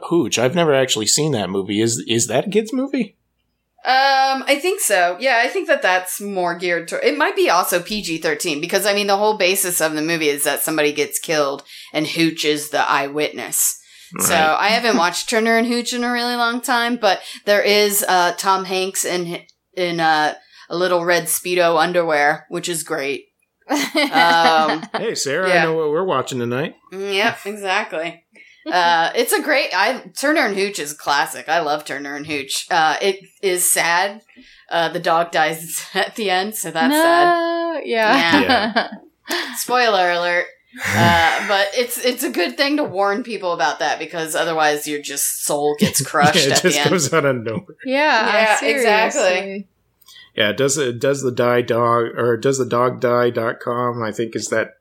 Hooch. I've never actually seen that movie. Is is that a kids movie? Um, I think so. Yeah, I think that that's more geared to. It might be also PG thirteen because I mean the whole basis of the movie is that somebody gets killed and Hooch is the eyewitness. So I haven't watched Turner and Hooch in a really long time, but there is uh, Tom Hanks in in uh, a little red speedo underwear, which is great. Um, Hey, Sarah, Yeah. I know what we're watching tonight. Mm, Yep, exactly. Uh, it's a great. I Turner and Hooch is a classic. I love Turner and Hooch. Uh, it is sad. Uh, the dog dies at the end, so that's sad. no, yeah. Spoiler alert. Uh, but it's it's a good thing to warn people about that because otherwise your just soul gets crushed yeah, it at the just end. goes out of nowhere. yeah, Yeah, exactly. Yeah, does it does the die dog or does the dog die.com, I think is that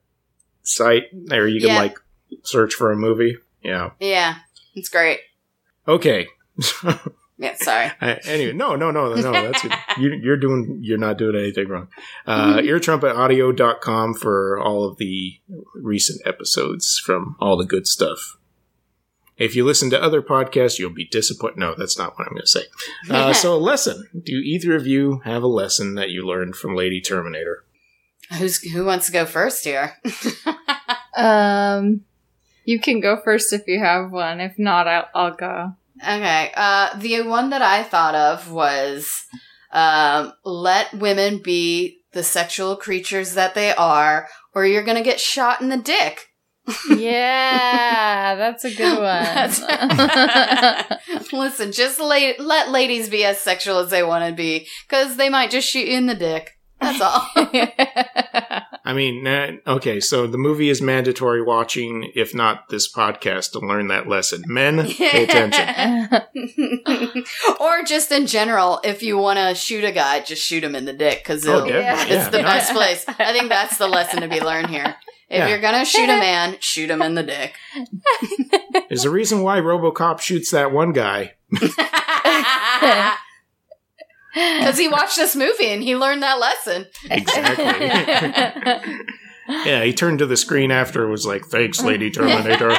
site there you can Yeah. like search for a movie. Yeah. yeah, it's great. Okay. Yeah, sorry. I- anyway, no, no, no, no. That's you, you're doing. You're not doing anything wrong. Uh, eartrumpetaudio.com for all of the recent episodes from all the good stuff. If you listen to other podcasts, you'll be disappointed. No, that's not what I'm going to say. Uh, so, a lesson. Do either of you have a lesson that you learned from Lady Terminator? Who's who wants to go first here? Um, you can go first if you have one. If not, I'll, I'll go. Okay. Uh, the one that I thought of was um, let women be the sexual creatures that they are, or you're gonna get shot in the dick. Yeah, that's a good one. Listen, just la- let ladies be as sexual as they want to be, because they might just shoot you in the dick. That's all. I mean, okay, so the movie is mandatory watching, if not this podcast, to learn that lesson. Men, pay attention. or just in general, if you want to shoot a guy, just shoot him in the dick, because Oh, it's definitely. the yeah. best place. I think that's the lesson to be learned here. If Yeah. you're gonna shoot a man, shoot him in the dick. There's a reason why Robocop shoots that one guy. Because he watched this movie and he learned that lesson. Exactly. yeah, he turned to the screen after and was like, thanks, Lady Terminator.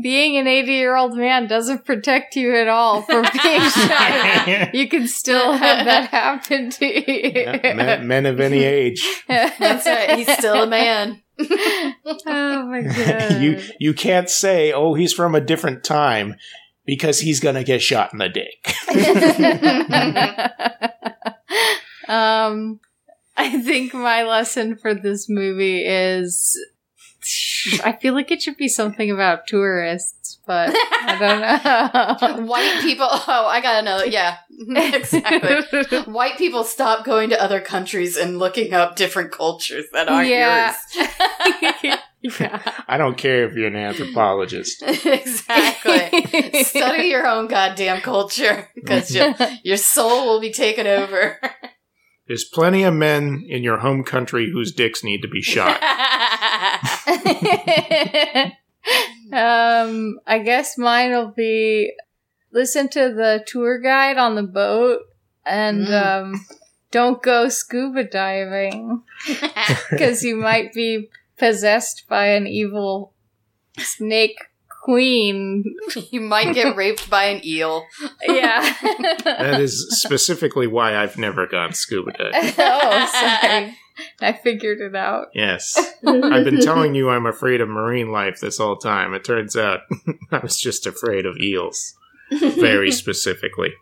Being an 80 year old man doesn't protect you at all from being shot. You can still have that happen to you. Yeah, men, men of any age. That's right. He's still a man. Oh my god. You you can't say, oh, he's from a different time because he's gonna get shot in the dick. um, I think my lesson for this movie is I feel like it should be something about tourists, but I don't know. White people. Oh, I gotta know. Yeah, exactly. White people stop going to other countries and looking up different cultures that aren't Yeah. yours. yeah. I don't care if you're an anthropologist. exactly. Study your own goddamn culture because your, your soul will be taken over. There's plenty of men in your home country whose dicks need to be shot. um, I guess mine will be listen to the tour guide on the boat and Mm. um, don't go scuba diving because you might be possessed by an evil snake queen. you might get raped by an eel. Yeah. That is specifically why I've never gone scuba diving. oh, sorry. I figured it out. Yes. I've been telling you I'm afraid of marine life this whole time. It turns out I was just afraid of eels. Very specifically.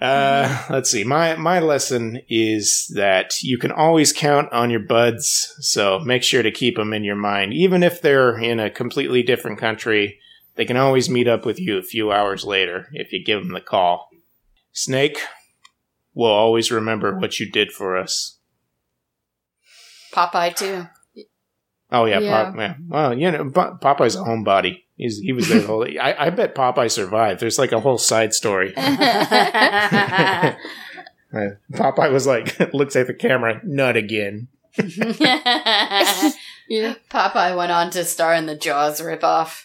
Uh, let's see. My my lesson is that you can always count on your buds, so make sure to keep them in your mind. Even if they're in a completely different country, they can always meet up with you a few hours later if you give them the call. Snake, we'll always remember what you did for us. Popeye too. Oh yeah, Yeah. Pop, yeah. Well, you know, Popeye's a homebody. He's he was there the whole. I, I bet Popeye survived. There's like a whole side story. Uh, Popeye was like, looks at the camera, nut again. Your, Popeye went on to star in the Jaws ripoff.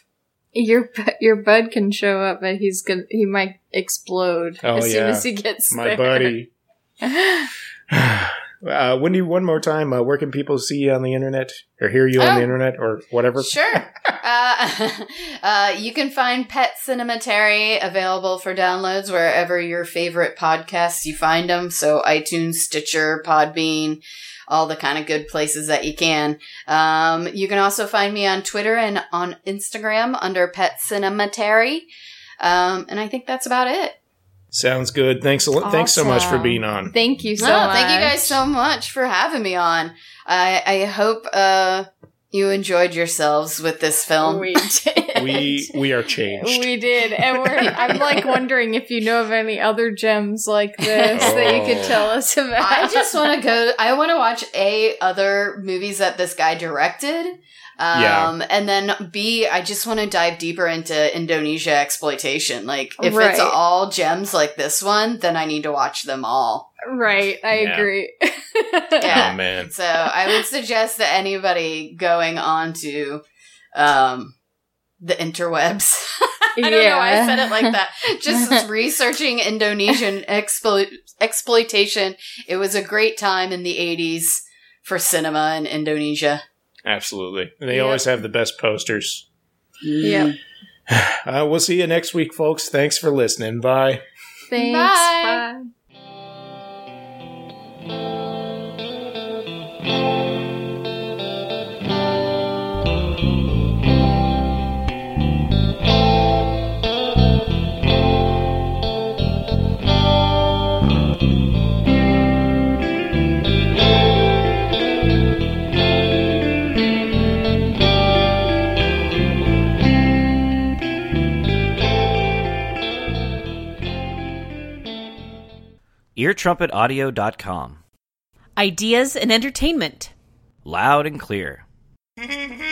your your bud can show up, but he's gonna he might explode Oh, as soon as he gets My there. buddy. Uh, Wendy, one more time, uh, where can people see you on the internet or hear you on Oh. the internet or whatever? Sure. uh, uh, you can find Pet Cinematary available for downloads wherever your favorite podcasts you find them. So iTunes, Stitcher, Podbean, all the kind of good places that you can. Um, you can also find me on Twitter and on Instagram under Pet Cinematary. Um, and I think that's about it. Sounds good. Thanks a lot. Thanks so much for being on. Thank you so No, much. thank you guys so much for having me on. I, I hope uh, you enjoyed yourselves with this film. We did. We we are changed. We did, and we're. I'm like wondering if you know of any other gems like this that you could Oh. tell us about. I just want to go. I want to watch a other movies that this guy directed. Um, Yeah. and then B, I just want to dive deeper into Indonesia exploitation. Like, if Right. it's all gems like this one, then I need to watch them all. right. I Yeah. agree. Yeah. Oh man. So I would suggest that anybody going on to, um, the interwebs. I don't know why I said it like that. Just researching Indonesian explo- exploitation. It was a great time in the 80s for cinema in Indonesia. Absolutely. They Yep. always have the best posters. Yeah. Uh, we'll see you next week, folks. Thanks for listening. Bye. Thanks. Bye. Bye. eartrumpetaudio.com. Ideas and entertainment. Loud and clear.